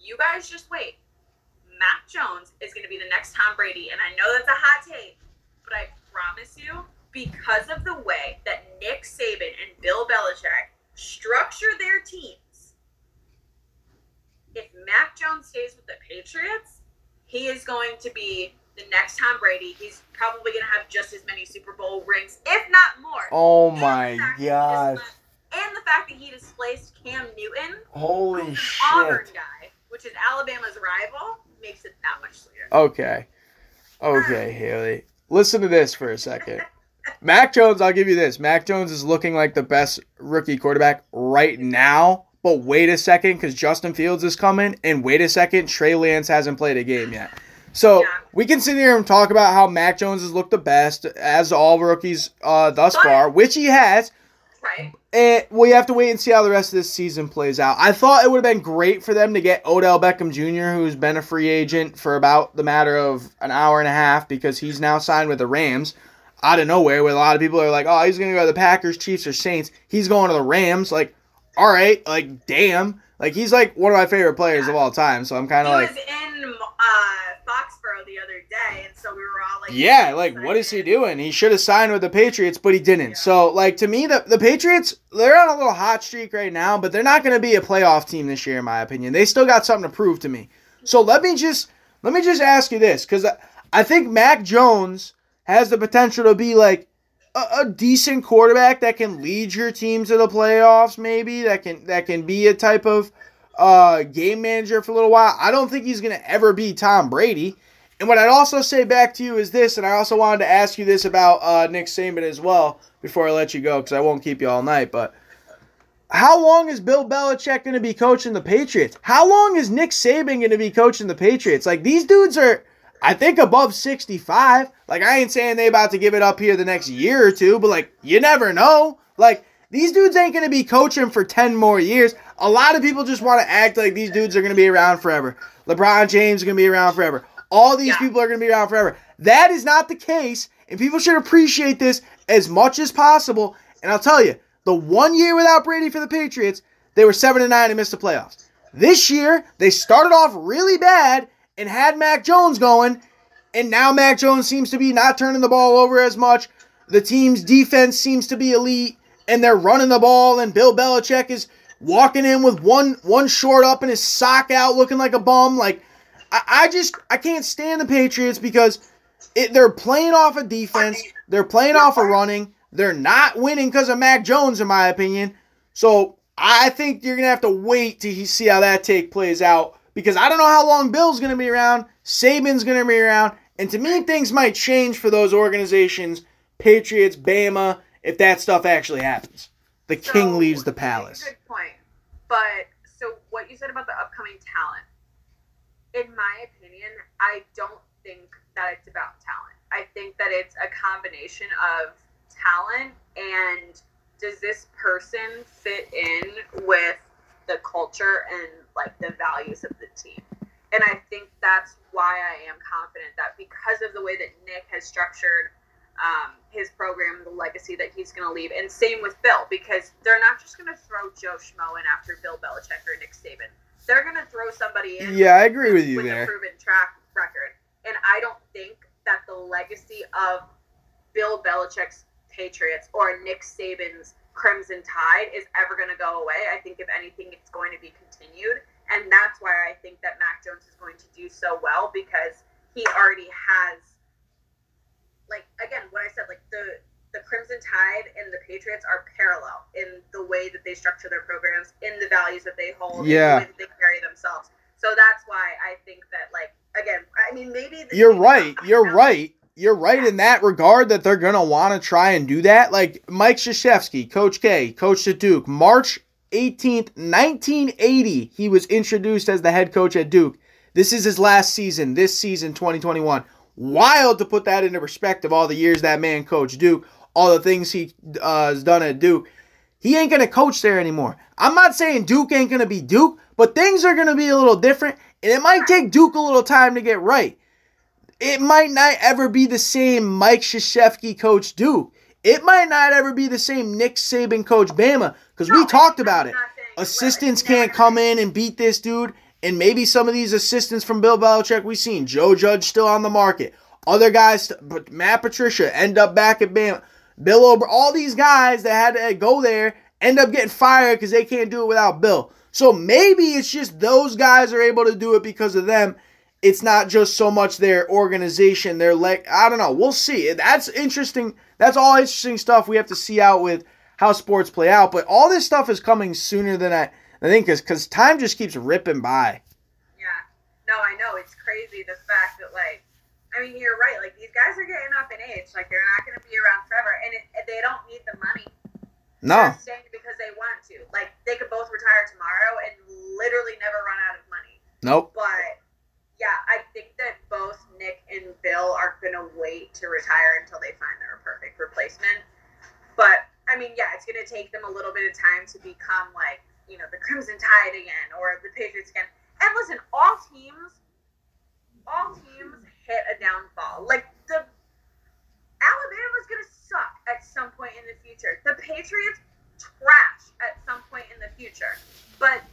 you guys just wait. Mac Jones is going to be the next Tom Brady. And I know that's a hot take, but I promise you, because of the way that Nick Saban and Bill Belichick structure their teams, if Mac Jones stays with the Patriots, he is going to be the next Tom Brady. He's probably going to have just as many Super Bowl rings, if not more. Oh And my fact that he gosh. And the fact that he displaced Cam Newton Holy an Auburn guy, which is Alabama's rival, makes it that much sweeter. Okay. Okay, Haili. Listen to this for a second. Mac Jones, I'll give you this. Mac Jones is looking like the best rookie quarterback right now. But wait a second, because Justin Fields is coming, and wait a second, Trey Lance hasn't played a game yet. So Yeah. we can sit here and talk about how Mac Jones has looked the best as all rookies uh, thus But- far, which he has. Right? And we have to wait and see how the rest of this season plays out. I thought it would have been great for them to get Odell Beckham Jr., who's been a free agent for about the matter of an hour and a half because he's now signed with the Rams out of nowhere. Where a lot of people are like, "Oh, he's gonna go to the Packers, Chiefs, or Saints." He's going to the Rams. Like, all right, like damn, like he's like one of my favorite players of all time. So I'm kind of like. He was in uh, Foxborough the other day, and so we were all like, Yeah, like what is he doing? He should have signed with the Patriots, but he didn't. Yeah. So, like to me, the the Patriots they're on a little hot streak right now, but they're not going to be a playoff team this year, in my opinion. They still got something to prove to me. So let me just let me just ask you this, because I, I think Mac Jones has the potential to be like a, a decent quarterback that can lead your team to the playoffs, maybe that can that can be a type of uh, game manager for a little while. I don't think he's going to ever be Tom Brady. And what I'd also say back to you is this, and I also wanted to ask you this about uh, Nick Saban as well before I let you go, because I won't keep you all night. But how long is Bill Belichick going to be coaching the Patriots? How long is Nick Saban going to be coaching the Patriots? Like these dudes are, I think, above sixty-five. Like I ain't saying they about to give it up here the next year or two, but like you never know. Like these dudes ain't going to be coaching for ten more years. A lot of people just want to act like these dudes are going to be around forever. LeBron James is going to be around forever. All these Yeah. people are going to be around forever. That is not the case, and people should appreciate this as much as possible. And I'll tell you, the one year without Brady for the Patriots, they were seven and nine and missed the playoffs. This year, they started off really bad and had Mac Jones going, and now Mac Jones seems to be not turning the ball over as much. The team's defense seems to be elite, and they're running the ball, and Bill Belichick is walking in with one one short up and his sock out, looking like a bum. Like, I, I just I can't stand the Patriots because it, they're playing off a defense, they're playing off a running, they're not winning because of Mac Jones, in my opinion. So I think you're gonna have to wait to see how that take plays out because I don't know how long Bill's gonna be around, Saban's gonna be around, and to me things might change for those organizations, Patriots, Bama, if that stuff actually happens. The so, king leaves the palace. Good point. But so what you said about the upcoming talent, in my opinion, I don't think that it's about talent. I think that it's a combination of talent and does this person fit in with the culture and like the values of the team? And I think that's why I am confident that because of the way that Nick has structured um, his program, the legacy that he's going to leave, and same with Bill, because they're not just going to throw Joe Schmo in after Bill Belichick or Nick Saban. They're going to throw somebody in. Yeah, I agree with you with there. a proven track record, and I don't think that the legacy of Bill Belichick's Patriots or Nick Saban's Crimson Tide is ever going to go away. I think, if anything, it's going to be continued. And that's why I think that Mac Jones is going to do so well because he already has, like, again, what I said, like, the, the Crimson Tide and the Patriots are parallel in the way that they structure their programs, in the values that they hold, yeah. the they carry themselves. So that's why I think that, like, again, I mean, maybe. You're right. You're right you're right in that regard that they're going to want to try and do that. Like Mike Krzyzewski, Coach K, coach at Duke, March 18th, 1980, he was introduced as the head coach at Duke. This is his last season, this season 2021. Wild to put that into perspective, all the years that man coached Duke, all the things he uh, has done at Duke. He ain't going to coach there anymore. I'm not saying Duke ain't going to be Duke, but things are going to be a little different, and it might take Duke a little time to get right it might not ever be the same Mike Krzyzewski coach Duke. It might not ever be the same Nick Saban coach Bama because no, we talked about it. Assistants can't come in and beat this dude, and maybe some of these assistants from Bill Belichick we've seen. Joe Judge still on the market. Other guys, but Matt Patricia end up back at Bama. Bill O'Brien, all these guys that had to go there end up getting fired because they can't do it without Bill. So maybe it's just those guys are able to do it because of them it's not just so much their organization, their like I don't know. We'll see. That's interesting. That's all interesting stuff we have to see out with how sports play out. But all this stuff is coming sooner than I, I think, because time just keeps ripping by. Yeah. No, I know it's crazy the fact that like, I mean, you're right. Like these guys are getting up in age. Like they're not going to be around forever, and it, they don't need the money. No. They're staying because they want to. Like they could both retire tomorrow and literally never run out of money. Nope. But yeah, I think that both Nick and Bill are going to wait to retire until they find their perfect replacement. But I mean, yeah, it's going to take them a little bit of time to become like, you know, the Crimson Tide again or the Patriots again. And listen, all teams, all teams hit a downfall. Like the Alabama's going to suck at some point in the future. The Patriots trash at some point in the future. But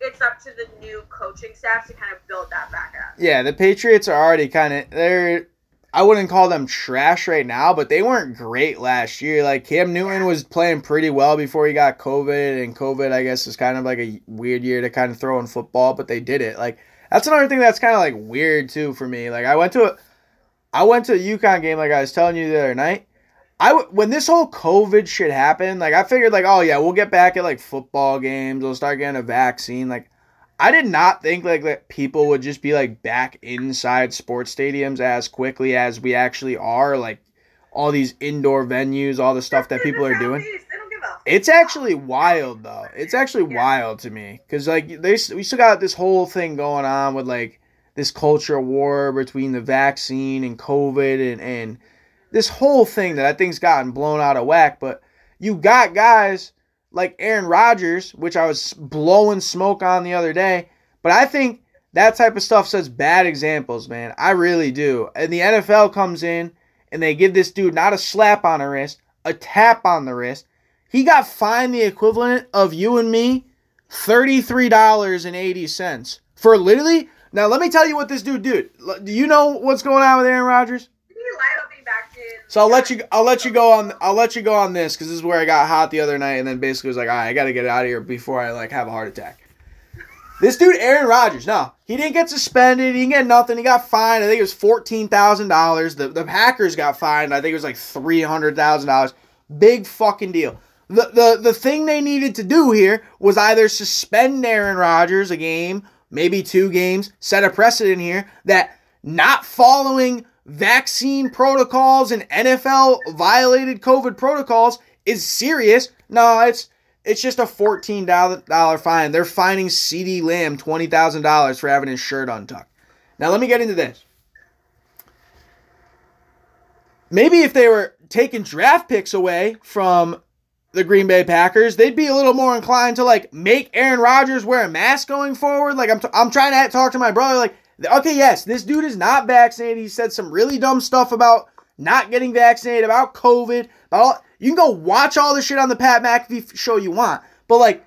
it's up to the new coaching staff to kind of build that back up. Yeah, the Patriots are already kind of they're. I wouldn't call them trash right now, but they weren't great last year. Like Cam Newton was playing pretty well before he got COVID, and COVID, I guess, is kind of like a weird year to kind of throw in football, but they did it. Like that's another thing that's kind of like weird too for me. Like I went to a, I went to a UConn game, like I was telling you the other night. I when this whole COVID shit happened, like I figured like, oh yeah, we'll get back at like football games. We'll start getting a vaccine. Like I did not think like that people would just be like back inside sports stadiums as quickly as we actually are. Like all these indoor venues, all the stuff that people are doing. It's actually wild though. It's actually wild to me because like they we still got this whole thing going on with like this culture war between the vaccine and COVID and and this whole thing that I think's gotten blown out of whack. But you got guys like Aaron Rodgers, which I was blowing smoke on the other day. But I think that type of stuff sets bad examples, man. I really do. And the NFL comes in and they give this dude not a slap on the wrist, a tap on the wrist. he got fined the equivalent of you and me $33.80 for literally. Now, let me tell you what this dude did. Do you know what's going on with Aaron Rodgers? So I'll let you. I'll let you go on. I'll let you go on this because this is where I got hot the other night, and then basically was like, right, I got to get out of here before I like have a heart attack. This dude, Aaron Rodgers, no, he didn't get suspended. He didn't get nothing. He got fined. I think it was fourteen thousand dollars. The the Packers got fined. I think it was like three hundred thousand dollars. Big fucking deal. The, the the thing they needed to do here was either suspend Aaron Rodgers a game, maybe two games, set a precedent here that not following vaccine protocols and NFL violated COVID protocols is serious. No, it's it's just a $14 fine. They're fining CeeDee Lamb $20,000 for having his shirt untucked. Now, let me get into this. Maybe if they were taking draft picks away from the Green Bay Packers, they'd be a little more inclined to like make Aaron Rodgers wear a mask going forward. Like I'm, t- I'm trying to talk to my brother. Like, okay, yes, this dude is not vaccinated. He said some really dumb stuff about not getting vaccinated, about COVID, about all, you can go watch all the shit on the Pat McAfee show you want. But like,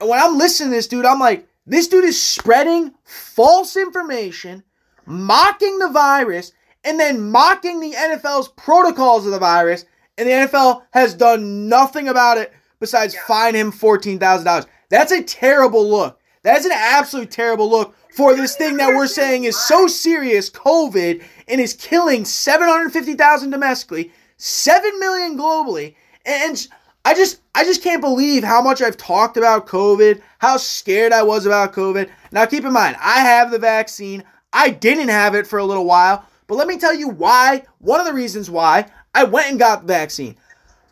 when I'm listening to this dude, I'm like, this dude is spreading false information, mocking the virus, and then mocking the NFL's protocols of the virus. And the NFL has done nothing about it besides yeah. fine him $14,000. That's a terrible look. That's an absolute terrible look for this thing that we're saying is so serious, COVID, and is killing 750,000 domestically 7 million globally. And I just I just can't believe how much I've talked about COVID, how scared I was about COVID. Now keep in mind, I have the vaccine. I didn't have it for a little while, but let me tell you why, one of the reasons why I went and got the vaccine.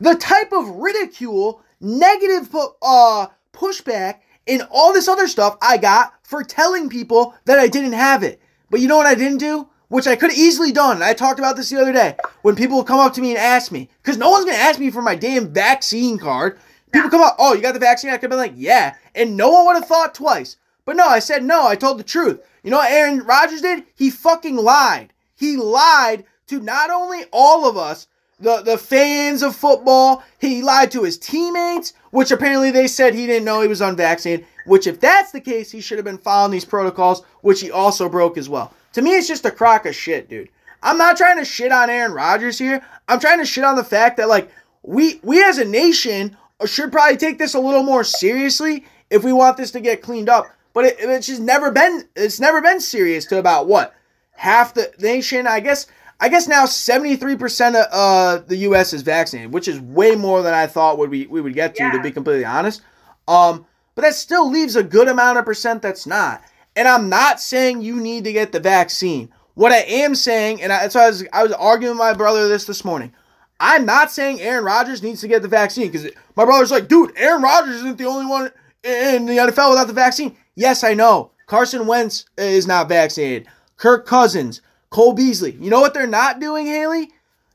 The type of ridicule, negative uh pushback and all this other stuff I got for telling people that I didn't have it. But you know what I didn't do? which I could have easily done. I talked about this the other day when people come up to me and ask me, because no one's gonna ask me for my damn vaccine card. People come up, oh, you got the vaccine? I could have been like, yeah, and no one would have thought twice. But no, I said no. I told the truth. You know what Aaron Rodgers did? He fucking lied. He lied to not only all of us, the, the fans of football, he lied to his teammates, which apparently they said he didn't know he was unvaccinated. Which, if that's the case, he should have been following these protocols, which he also broke as well. To me, it's just a crock of shit, dude. I'm not trying to shit on Aaron Rodgers here. I'm trying to shit on the fact that like we we as a nation should probably take this a little more seriously if we want this to get cleaned up. But it, it's just never been it's never been serious to about what half the nation. I guess I guess now 73% of uh, the U.S. is vaccinated, which is way more than I thought would we we would get to. Yeah. To be completely honest, um, but that still leaves a good amount of percent that's not. And I'm not saying you need to get the vaccine. What I am saying, and that's why I was, I was arguing with my brother this this morning. I'm not saying Aaron Rodgers needs to get the vaccine because my brother's like, dude, Aaron Rodgers isn't the only one in the NFL without the vaccine. Yes, I know. Carson Wentz is not vaccinated. Kirk Cousins, Cole Beasley. You know what they're not doing, Haili?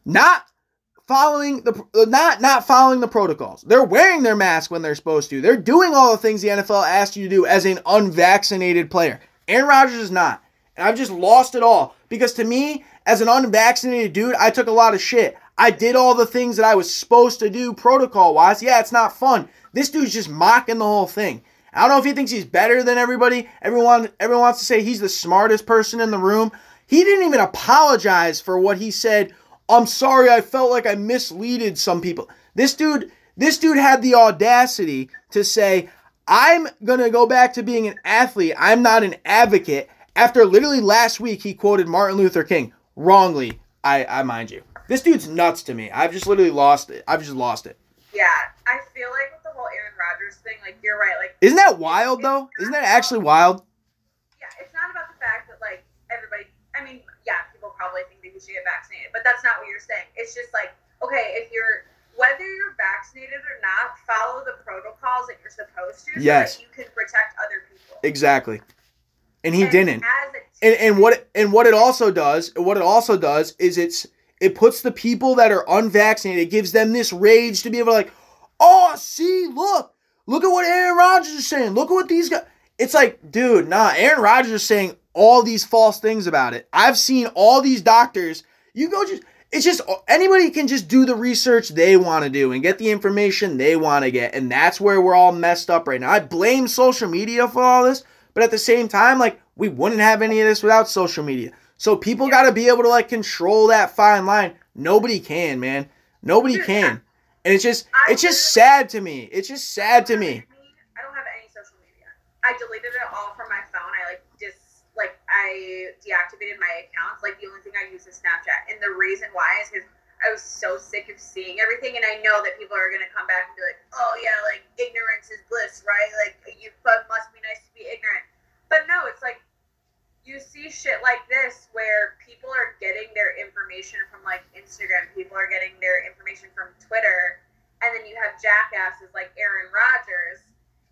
Not following the not not following the protocols. They're wearing their mask when they're supposed to. They're doing all the things the NFL asked you to do as an unvaccinated player. Aaron Rodgers is not. And I've just lost it all because to me, as an unvaccinated dude, I took a lot of shit. I did all the things that I was supposed to do protocol wise. Yeah, it's not fun. This dude's just mocking the whole thing. I don't know if he thinks he's better than everybody. Everyone everyone wants to say he's the smartest person in the room. He didn't even apologize for what he said I'm sorry, I felt like I misleaded some people. This dude, this dude had the audacity to say, I'm gonna go back to being an athlete. I'm not an advocate. After literally last week, he quoted Martin Luther King wrongly. I, I mind you. This dude's nuts to me. I've just literally lost it. I've just lost it. Yeah, I feel like with the whole Aaron Rodgers thing, like you're right. Like, isn't that wild though? Isn't that actually wild? Yeah, it's not about the fact that like everybody. I mean, yeah, people probably think that you should get vaccinated, but that's not what you're saying. It's just like, okay, if you're whether you're vaccinated or not, follow the protocols that you're supposed to, yes. so that you can protect other people. Exactly. And he and didn't. And and what and what it also does, what it also does is it's it puts the people that are unvaccinated, it gives them this rage to be able to like, oh, see, look, look at what Aaron Rodgers is saying. Look at what these guys. It's like, dude, nah. Aaron Rodgers is saying all these false things about it. I've seen all these doctors. You go just it's just anybody can just do the research they want to do and get the information they want to get. And that's where we're all messed up right now. I blame social media for all this, but at the same time, like we wouldn't have any of this without social media. So people got to be able to like control that fine line. Nobody can, man. Nobody can. And it's just it's just sad to me. It's just sad to me. I don't have any social media. I deleted it all from my phone. I like just like I deactivated my accounts. Like the only thing I use is Snapchat. And the reason why is because I was so sick of seeing everything, and I know that people are gonna come back and be like, "Oh yeah, like ignorance is bliss, right? Like you must be nice to be ignorant." But no, it's like you see shit like this where people are getting their information from like Instagram, people are getting their information from Twitter, and then you have jackasses like Aaron Rodgers,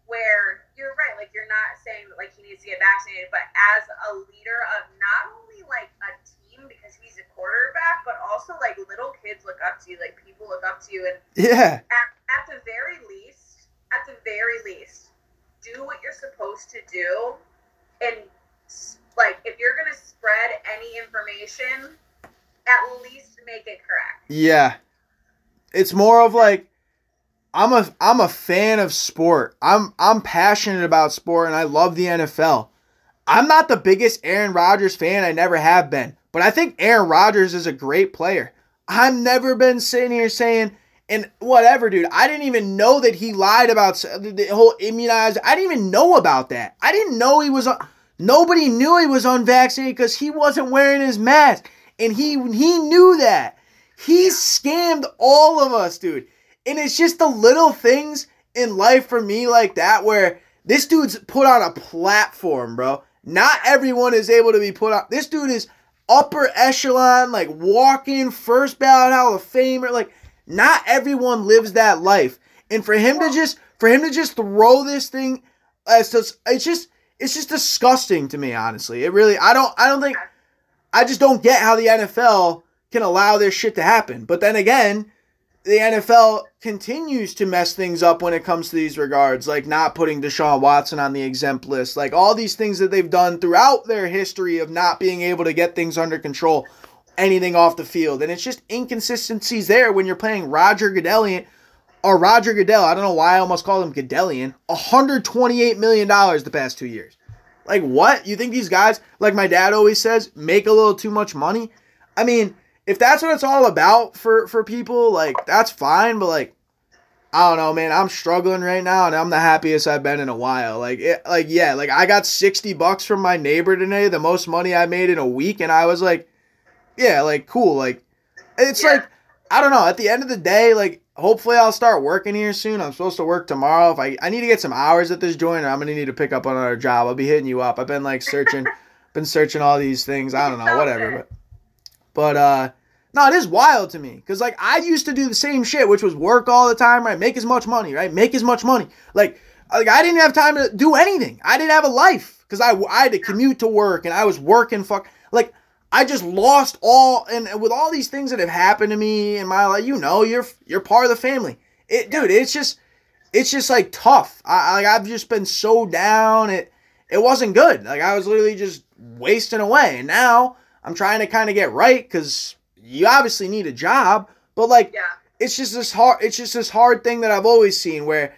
where you're right, like you're not saying that like he needs to get vaccinated, but as a leader of not only like a team because he's a quarterback, but also like little kids look up to you, like people look up to you, and yeah, at, at the very least, at the very least, do what you're supposed to do, and like if you're gonna spread any information, at least make it correct. Yeah. It's more of like I'm a I'm a fan of sport. I'm I'm passionate about sport and I love the NFL. I'm not the biggest Aaron Rodgers fan. I never have been. But I think Aaron Rodgers is a great player. I've never been sitting here saying and whatever, dude. I didn't even know that he lied about the whole immunized. I didn't even know about that. I didn't know he was. Uh, nobody knew he was unvaccinated because he wasn't wearing his mask. And he he knew that. He scammed all of us, dude. And it's just the little things in life for me like that where this dude's put on a platform, bro. Not everyone is able to be put on. This dude is upper echelon, like walking first ballot Hall of Famer. Like, not everyone lives that life. And for him to just for him to just throw this thing uh, as just, it's just it's just disgusting to me, honestly. It really I don't I don't think I just don't get how the NFL can allow this shit to happen. But then again, the NFL continues to mess things up when it comes to these regards, like not putting Deshaun Watson on the exempt list, like all these things that they've done throughout their history of not being able to get things under control, anything off the field. And it's just inconsistencies there when you're playing Roger Goodell or Roger Goodell, I don't know why I almost called him Goodelian, $128 million the past two years. Like, what? You think these guys, like my dad always says, make a little too much money? I mean, if that's what it's all about for, for people, like, that's fine, but like, I don't know, man. I'm struggling right now, and I'm the happiest I've been in a while. Like, it, like yeah, like I got sixty bucks from my neighbor today, the most money I made in a week, and I was like, yeah, like cool. Like, it's yeah. like I don't know. At the end of the day, like hopefully I'll start working here soon. I'm supposed to work tomorrow. If I I need to get some hours at this joint, I'm gonna need to pick up another job. I'll be hitting you up. I've been like searching, [laughs] been searching all these things. I don't know, whatever. But but uh, no, it is wild to me because like I used to do the same shit, which was work all the time, right? Make as much money, right? Make as much money. Like like I didn't have time to do anything. I didn't have a life because I I had to commute to work and I was working. Fuck like I just lost all, and with all these things that have happened to me in my life, you know, you're you're part of the family. It, dude, it's just, it's just like tough. I like I've just been so down. It it wasn't good. Like I was literally just wasting away. And now I'm trying to kind of get right because you obviously need a job, but like, yeah. it's just this hard. It's just this hard thing that I've always seen where.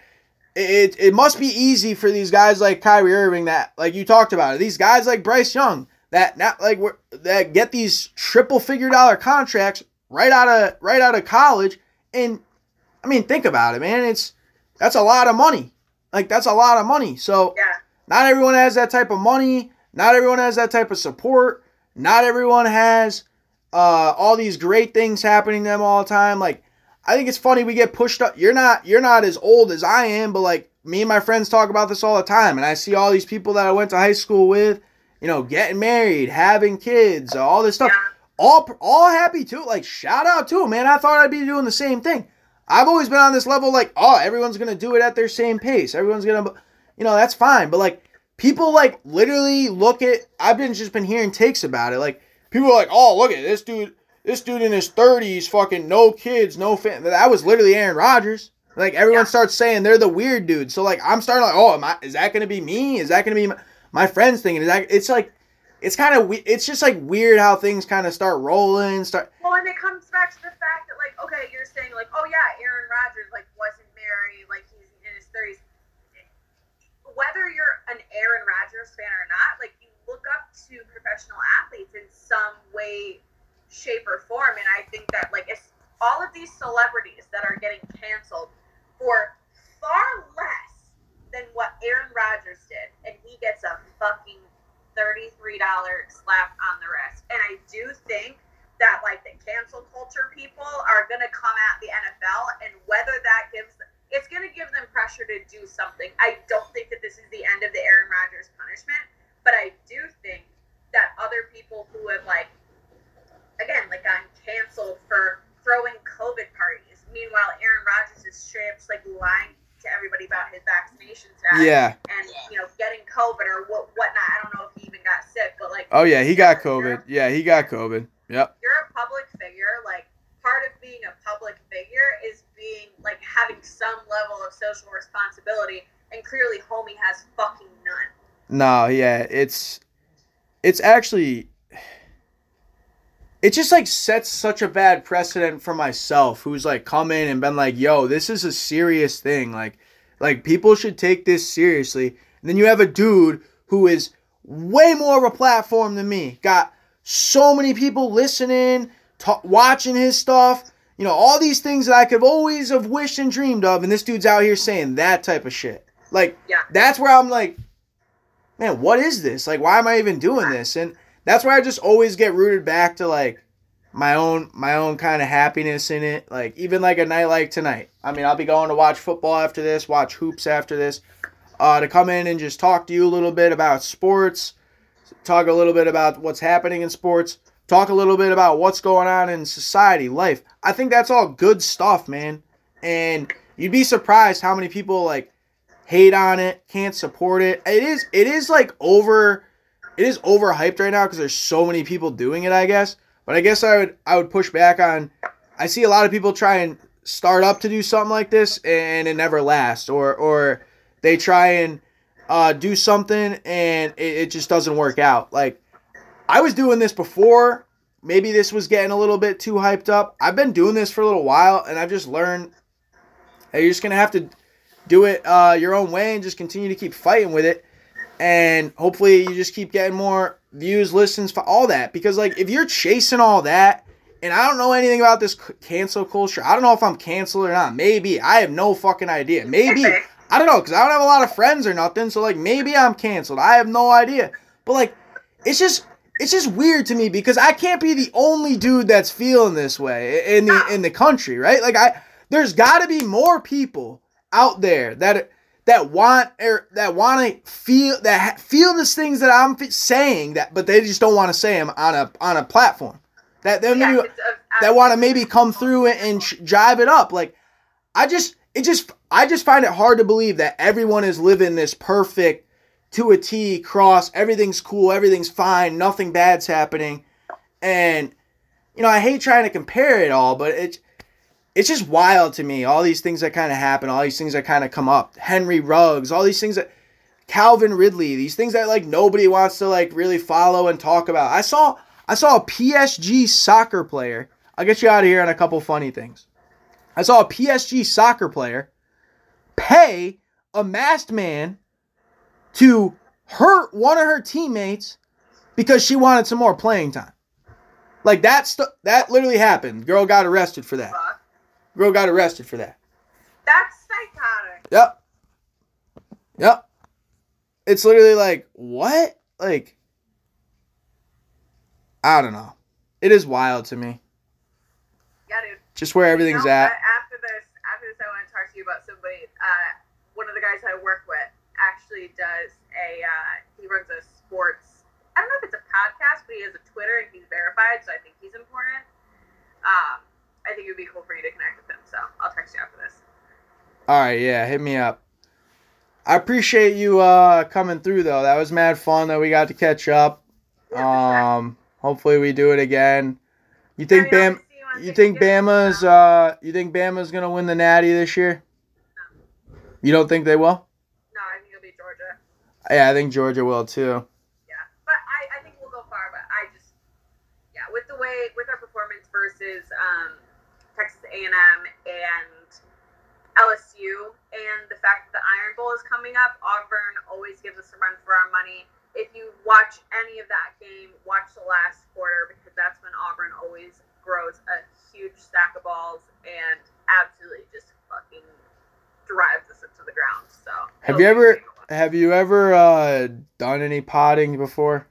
It, it must be easy for these guys like Kyrie Irving that like you talked about it. These guys like Bryce Young that not like that get these triple figure dollar contracts right out of right out of college and I mean think about it man it's that's a lot of money like that's a lot of money so yeah. not everyone has that type of money not everyone has that type of support not everyone has uh, all these great things happening to them all the time like I think it's funny we get pushed up you're not you're not as old as I am but like me and my friends talk about this all the time and I see all these people that I went to high school with you know, getting married, having kids, all this stuff. All all happy too. Like shout out to them, man. I thought I'd be doing the same thing. I've always been on this level, like, oh, everyone's gonna do it at their same pace. Everyone's gonna, you know, that's fine. But like, people like literally look at. I've been just been hearing takes about it. Like, people are like, oh, look at this dude. This dude in his thirties, fucking no kids, no fan. That was literally Aaron Rodgers. Like everyone yeah. starts saying they're the weird dude. So like I'm starting like, oh, am I, is that gonna be me? Is that gonna be? My, my friends thinking is that it's like it's kind of it's just like weird how things kind of start rolling start well and it comes back back to the fact that like, okay, you're saying like, oh yeah, Aaron Rodgers like wasn't married, like he's in his thirties. Whether you're an Aaron Rodgers fan or not, like you look up to professional athletes in some way, shape, or form, and I think that like it's all of these celebrities that are getting canceled for far less than what Aaron Rodgers did, and he gets a fucking $33 slap on the wrist. And I do think that like the cancel culture people are going to come at the NFL and whether that gives it's going to give them pressure to do something. I don't think that this is the end of the Aaron Rodgers punishment, but I do think that other people who have like again like gotten canceled for throwing COVID parties. Meanwhile, Aaron Rodgers is straight up just like lying to everybody about his vaccination status. Yeah. And you know, getting COVID or what whatnot. I don't know if he even got sick, but like. Oh yeah, he got COVID. Yeah, he got COVID. Yep. You're a public figure. Like part of being a public figure is being like having some level of social responsibility, and clearly, homie has fucking none. No, yeah, it's it's actually it just like sets such a bad precedent for myself who's like come in and been like, "Yo, this is a serious thing. Like like people should take this seriously." And then you have a dude who is way more of a platform than me. Got so many people listening, watching his stuff. You know, all these things that I could always have wished and dreamed of, and this dude's out here saying that type of shit. Like, Yeah. that's where I'm like, man, what is this? Like, why am I even doing this? And that's where I just always get rooted back to like my own my own kind of happiness in it. Like even like a night like tonight. I mean, I'll be going to watch football after this, watch hoops after this. Uh, to come in and just talk to you a little bit about sports, talk a little bit about what's happening in sports, talk a little bit about what's going on in society, life. I think that's all good stuff, man. And you'd be surprised how many people like hate on it, can't support it. It is it is like over it is overhyped right now because there's so many people doing it, I guess. But I guess I would I would push back on I see a lot of people try and start up to do something like this and it never lasts or or they try and uh, do something and it, it just doesn't work out. Like I was doing this before. Maybe this was getting a little bit too hyped up. I've been doing this for a little while and I've just learned that you're just gonna have to do it uh, your own way and just continue to keep fighting with it. And hopefully you just keep getting more views, listens, for all that. Because like if you're chasing all that, and I don't know anything about this cancel culture. I don't know if I'm canceled or not. Maybe I have no fucking idea. Maybe I don't know because I don't have a lot of friends or nothing. So like maybe I'm canceled. I have no idea. But like it's just it's just weird to me because I can't be the only dude that's feeling this way in the in the country, right? Like I there's got to be more people out there that that want or that want to feel that feel these things that I'm saying that but they just don't want to say them on a on a platform. That they Yeah, maybe that want to maybe come through and, and sh- jive it up. Like, I just, it just, I just find it hard to believe that everyone is living this perfect to a T cross. Everything's cool. Everything's fine. Nothing bad's happening. And, you know, I hate trying to compare it all, but it's, it's just wild to me. All these things that kind of happen, all these things that kind of come up. Henry Ruggs, all these things that, Calvin Ridley, these things that like nobody wants to like really follow and talk about. I saw, I saw a PSG soccer player. I'll get you out of here on a couple funny things. I saw a PSG soccer player pay a masked man to hurt one of her teammates because she wanted some more playing time. Like that stu- that literally happened. Girl got arrested for that. Girl got arrested for that. That's psychotic. Yep. Yep. It's literally like, what? Like, I don't know. It is wild to me. Yeah, dude. Just where everything's You know, at. After this, after this, I want to talk to you about somebody. Uh, one of the guys I work with actually does a. Uh, he runs a sports. I don't know if it's a podcast, but he has a Twitter and he's verified, so I think he's important. Um, I think it would be cool for you to connect with him. So I'll text you after this. All right, yeah, hit me up. I appreciate you uh coming through though. That was mad fun that we got to catch up. Yeah, sure. Um, hopefully we do it again. You think Bam? you You think Bama's uh? You think Bama's gonna win the Natty this year? You don't think they will? No, I think it'll be Georgia. Yeah, I think Georgia will too. Yeah, but I, I think we'll go far. But I just, yeah, with the way with our performance versus um, Texas A&M and LSU, and the fact that the Iron Bowl is coming up, Auburn always gives us a run for our money. If you watch any of that game, watch the last quarter because that's when Auburn always grows a huge stack of balls and absolutely just fucking drives us into the ground. So have you ever have you ever uh, done any potting before?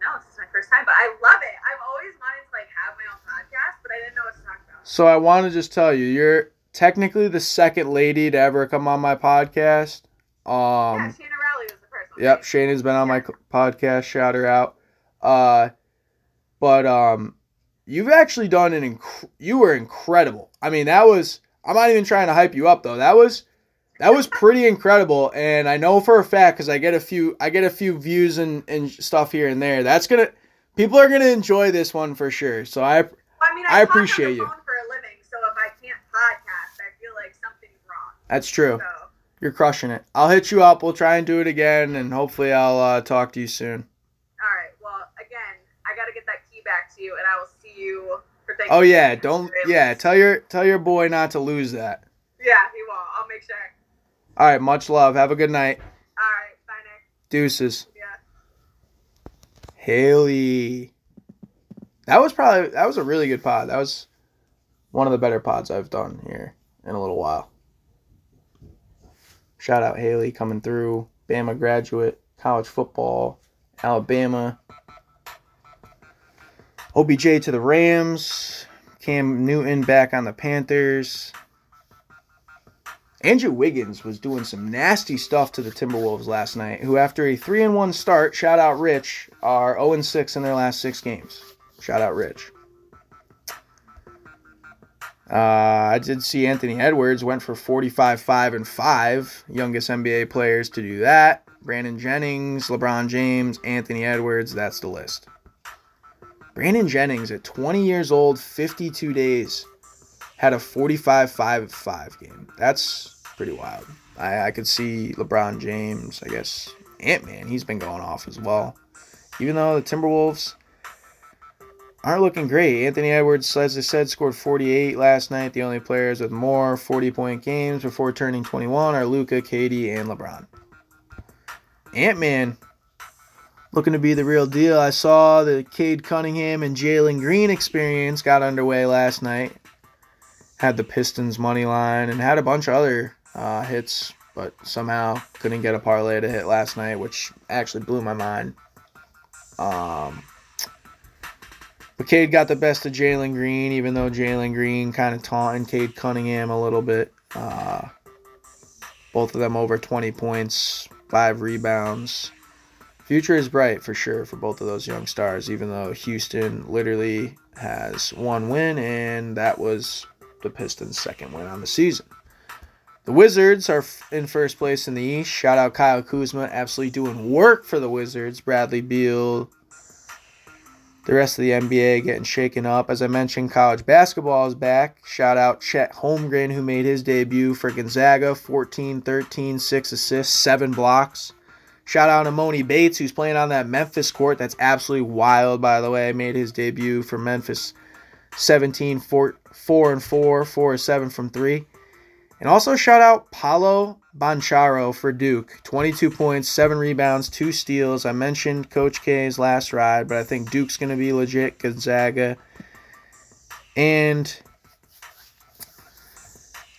No, this is my first time, but I love it. I've always wanted to like have my own podcast, but I didn't know what to talk about. So I want to just tell you, you're technically the second lady to ever come on my podcast. Um, yeah, Shayna Rowley was the first one. Yep, Shayna's been on my podcast. Shout her out. Uh, but um, you've actually done an inc- you were incredible. I mean, that was I'm not even trying to hype you up though. That was that was pretty incredible, and I know for a fact because I get a few I get a few views and and stuff here and there. That's gonna people are gonna enjoy this one for sure. So I I mean I, I appreciate you. That's true. So. You're crushing it. I'll hit you up. We'll try and do it again, and hopefully I'll uh, talk to you soon. All right. Well, again, I gotta get that key back to you, and I will see you for Thanksgiving. Oh yeah, don't yeah. Tell your tell your boy not to lose that. Yeah, he won't. I'll make sure. All right. Much love. Have a good night. All right. Bye, Nick. Deuces. Yeah. Haili. That was probably that was a really good pod. That was one of the better pods I've done here in a little while. Shout out Haili coming through. Bama graduate, college football, Alabama. OBJ to the Rams. Cam Newton back on the Panthers. Andrew Wiggins was doing some nasty stuff to the Timberwolves last night, who, after a 3 and 1 start, shout out Rich, are 0 6 in their last six games. Shout out Rich. Uh, I did see Anthony Edwards went for 45, 5, and 5. Youngest NBA players to do that. Brandon Jennings, LeBron James, Anthony Edwards. That's the list. Brandon Jennings, at 20 years old, 52 days, had a 45, 5, 5 game. That's pretty wild. I, I could see LeBron James, I guess, Ant Man, he's been going off as well. Even though the Timberwolves aren't looking great. Anthony Edwards, as I said, scored 48 last night. The only players with more 40 point games before turning 21 are Luka, KD, and LeBron. Ant Man looking to be the real deal. I saw the Cade Cunningham and Jalen Green experience got underway last night. Had the Pistons money line and had a bunch of other uh, hits, but somehow couldn't get a parlay to hit last night, which actually blew my mind. Um, but Cade got the best of Jalen Green, even though Jalen Green kind of taunting Cade Cunningham a little bit. Uh, both of them over 20 points, five rebounds. Future is bright for sure for both of those young stars, even though Houston literally has one win, and that was the Pistons' second win on the season. The Wizards are in first place in the East. Shout out Kyle Kuzma, absolutely doing work for the Wizards. Bradley Beal, the rest of the NBA getting shaken up. As I mentioned, college basketball is back. Shout out Chet Holmgren, who made his debut for Gonzaga 14, 13, 6 assists, 7 blocks. Shout out to Emoni Bates, who's playing on that Memphis court. That's absolutely wild, by the way. Made his debut for Memphis 17, 4, 4 and 4, 4 and 7 from 3. And also shout out Paolo Banchero for Duke. 22 points, 7 rebounds, 2 steals. I mentioned Coach K's last ride, but I think Duke's going to be legit. Gonzaga. And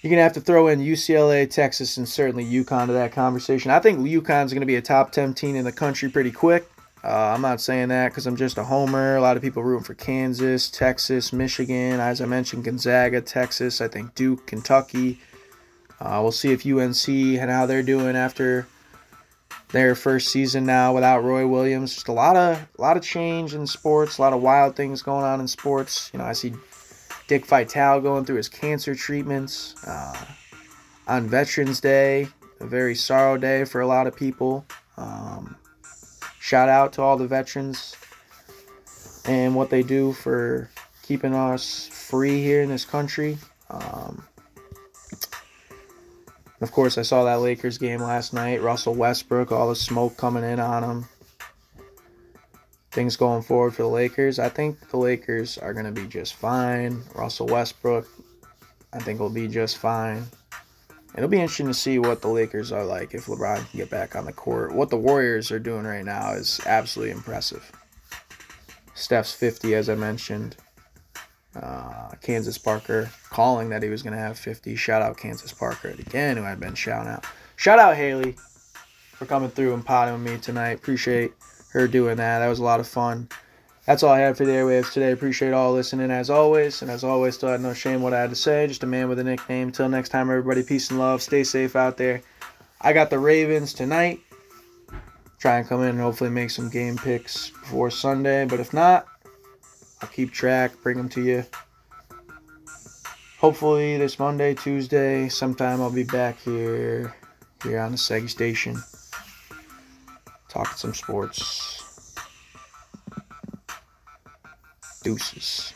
you're going to have to throw in UCLA, Texas, and certainly UConn to that conversation. I think UConn's going to be a top 10 team in the country pretty quick. Uh, I'm not saying that because I'm just a homer. A lot of people rooting for Kansas, Texas, Michigan. As I mentioned, Gonzaga, Texas. I think Duke, Kentucky. Uh, we'll see if UNC and how they're doing after their first season now without Roy Williams. Just a lot of a lot of change in sports, a lot of wild things going on in sports. You know, I see Dick Vitale going through his cancer treatments uh, on Veterans Day, a very sorrow day for a lot of people. Um, shout out to all the veterans and what they do for keeping us free here in this country. Um, of course, I saw that Lakers game last night. Russell Westbrook, all the smoke coming in on him. things going forward for the Lakers. I think the Lakers are going to be just fine. Russell Westbrook, I think, will be just fine. It'll be interesting to see what the Lakers are like if LeBron can get back on the court. What the Warriors are doing right now is absolutely impressive. Steph's 50, as I mentioned. Uh, Candace Parker calling that he was going to have 50. Shout out Candace Parker again, who I've been shouting out. Shout out Haili for coming through and potting with me tonight. Appreciate her doing that. That was a lot of fun. That's all I had for the airwaves today. Appreciate all listening as always. And as always, still had no shame what I had to say. Just a man with a nickname. Till next time, everybody, peace and love. Stay safe out there. I got the Ravens tonight. Try and come in and hopefully make some game picks before Sunday. But if not, I'll keep track, bring them to you. Hopefully this Monday, Tuesday, sometime I'll be back here, here on the Seggy Station, talking some sports. Deuces.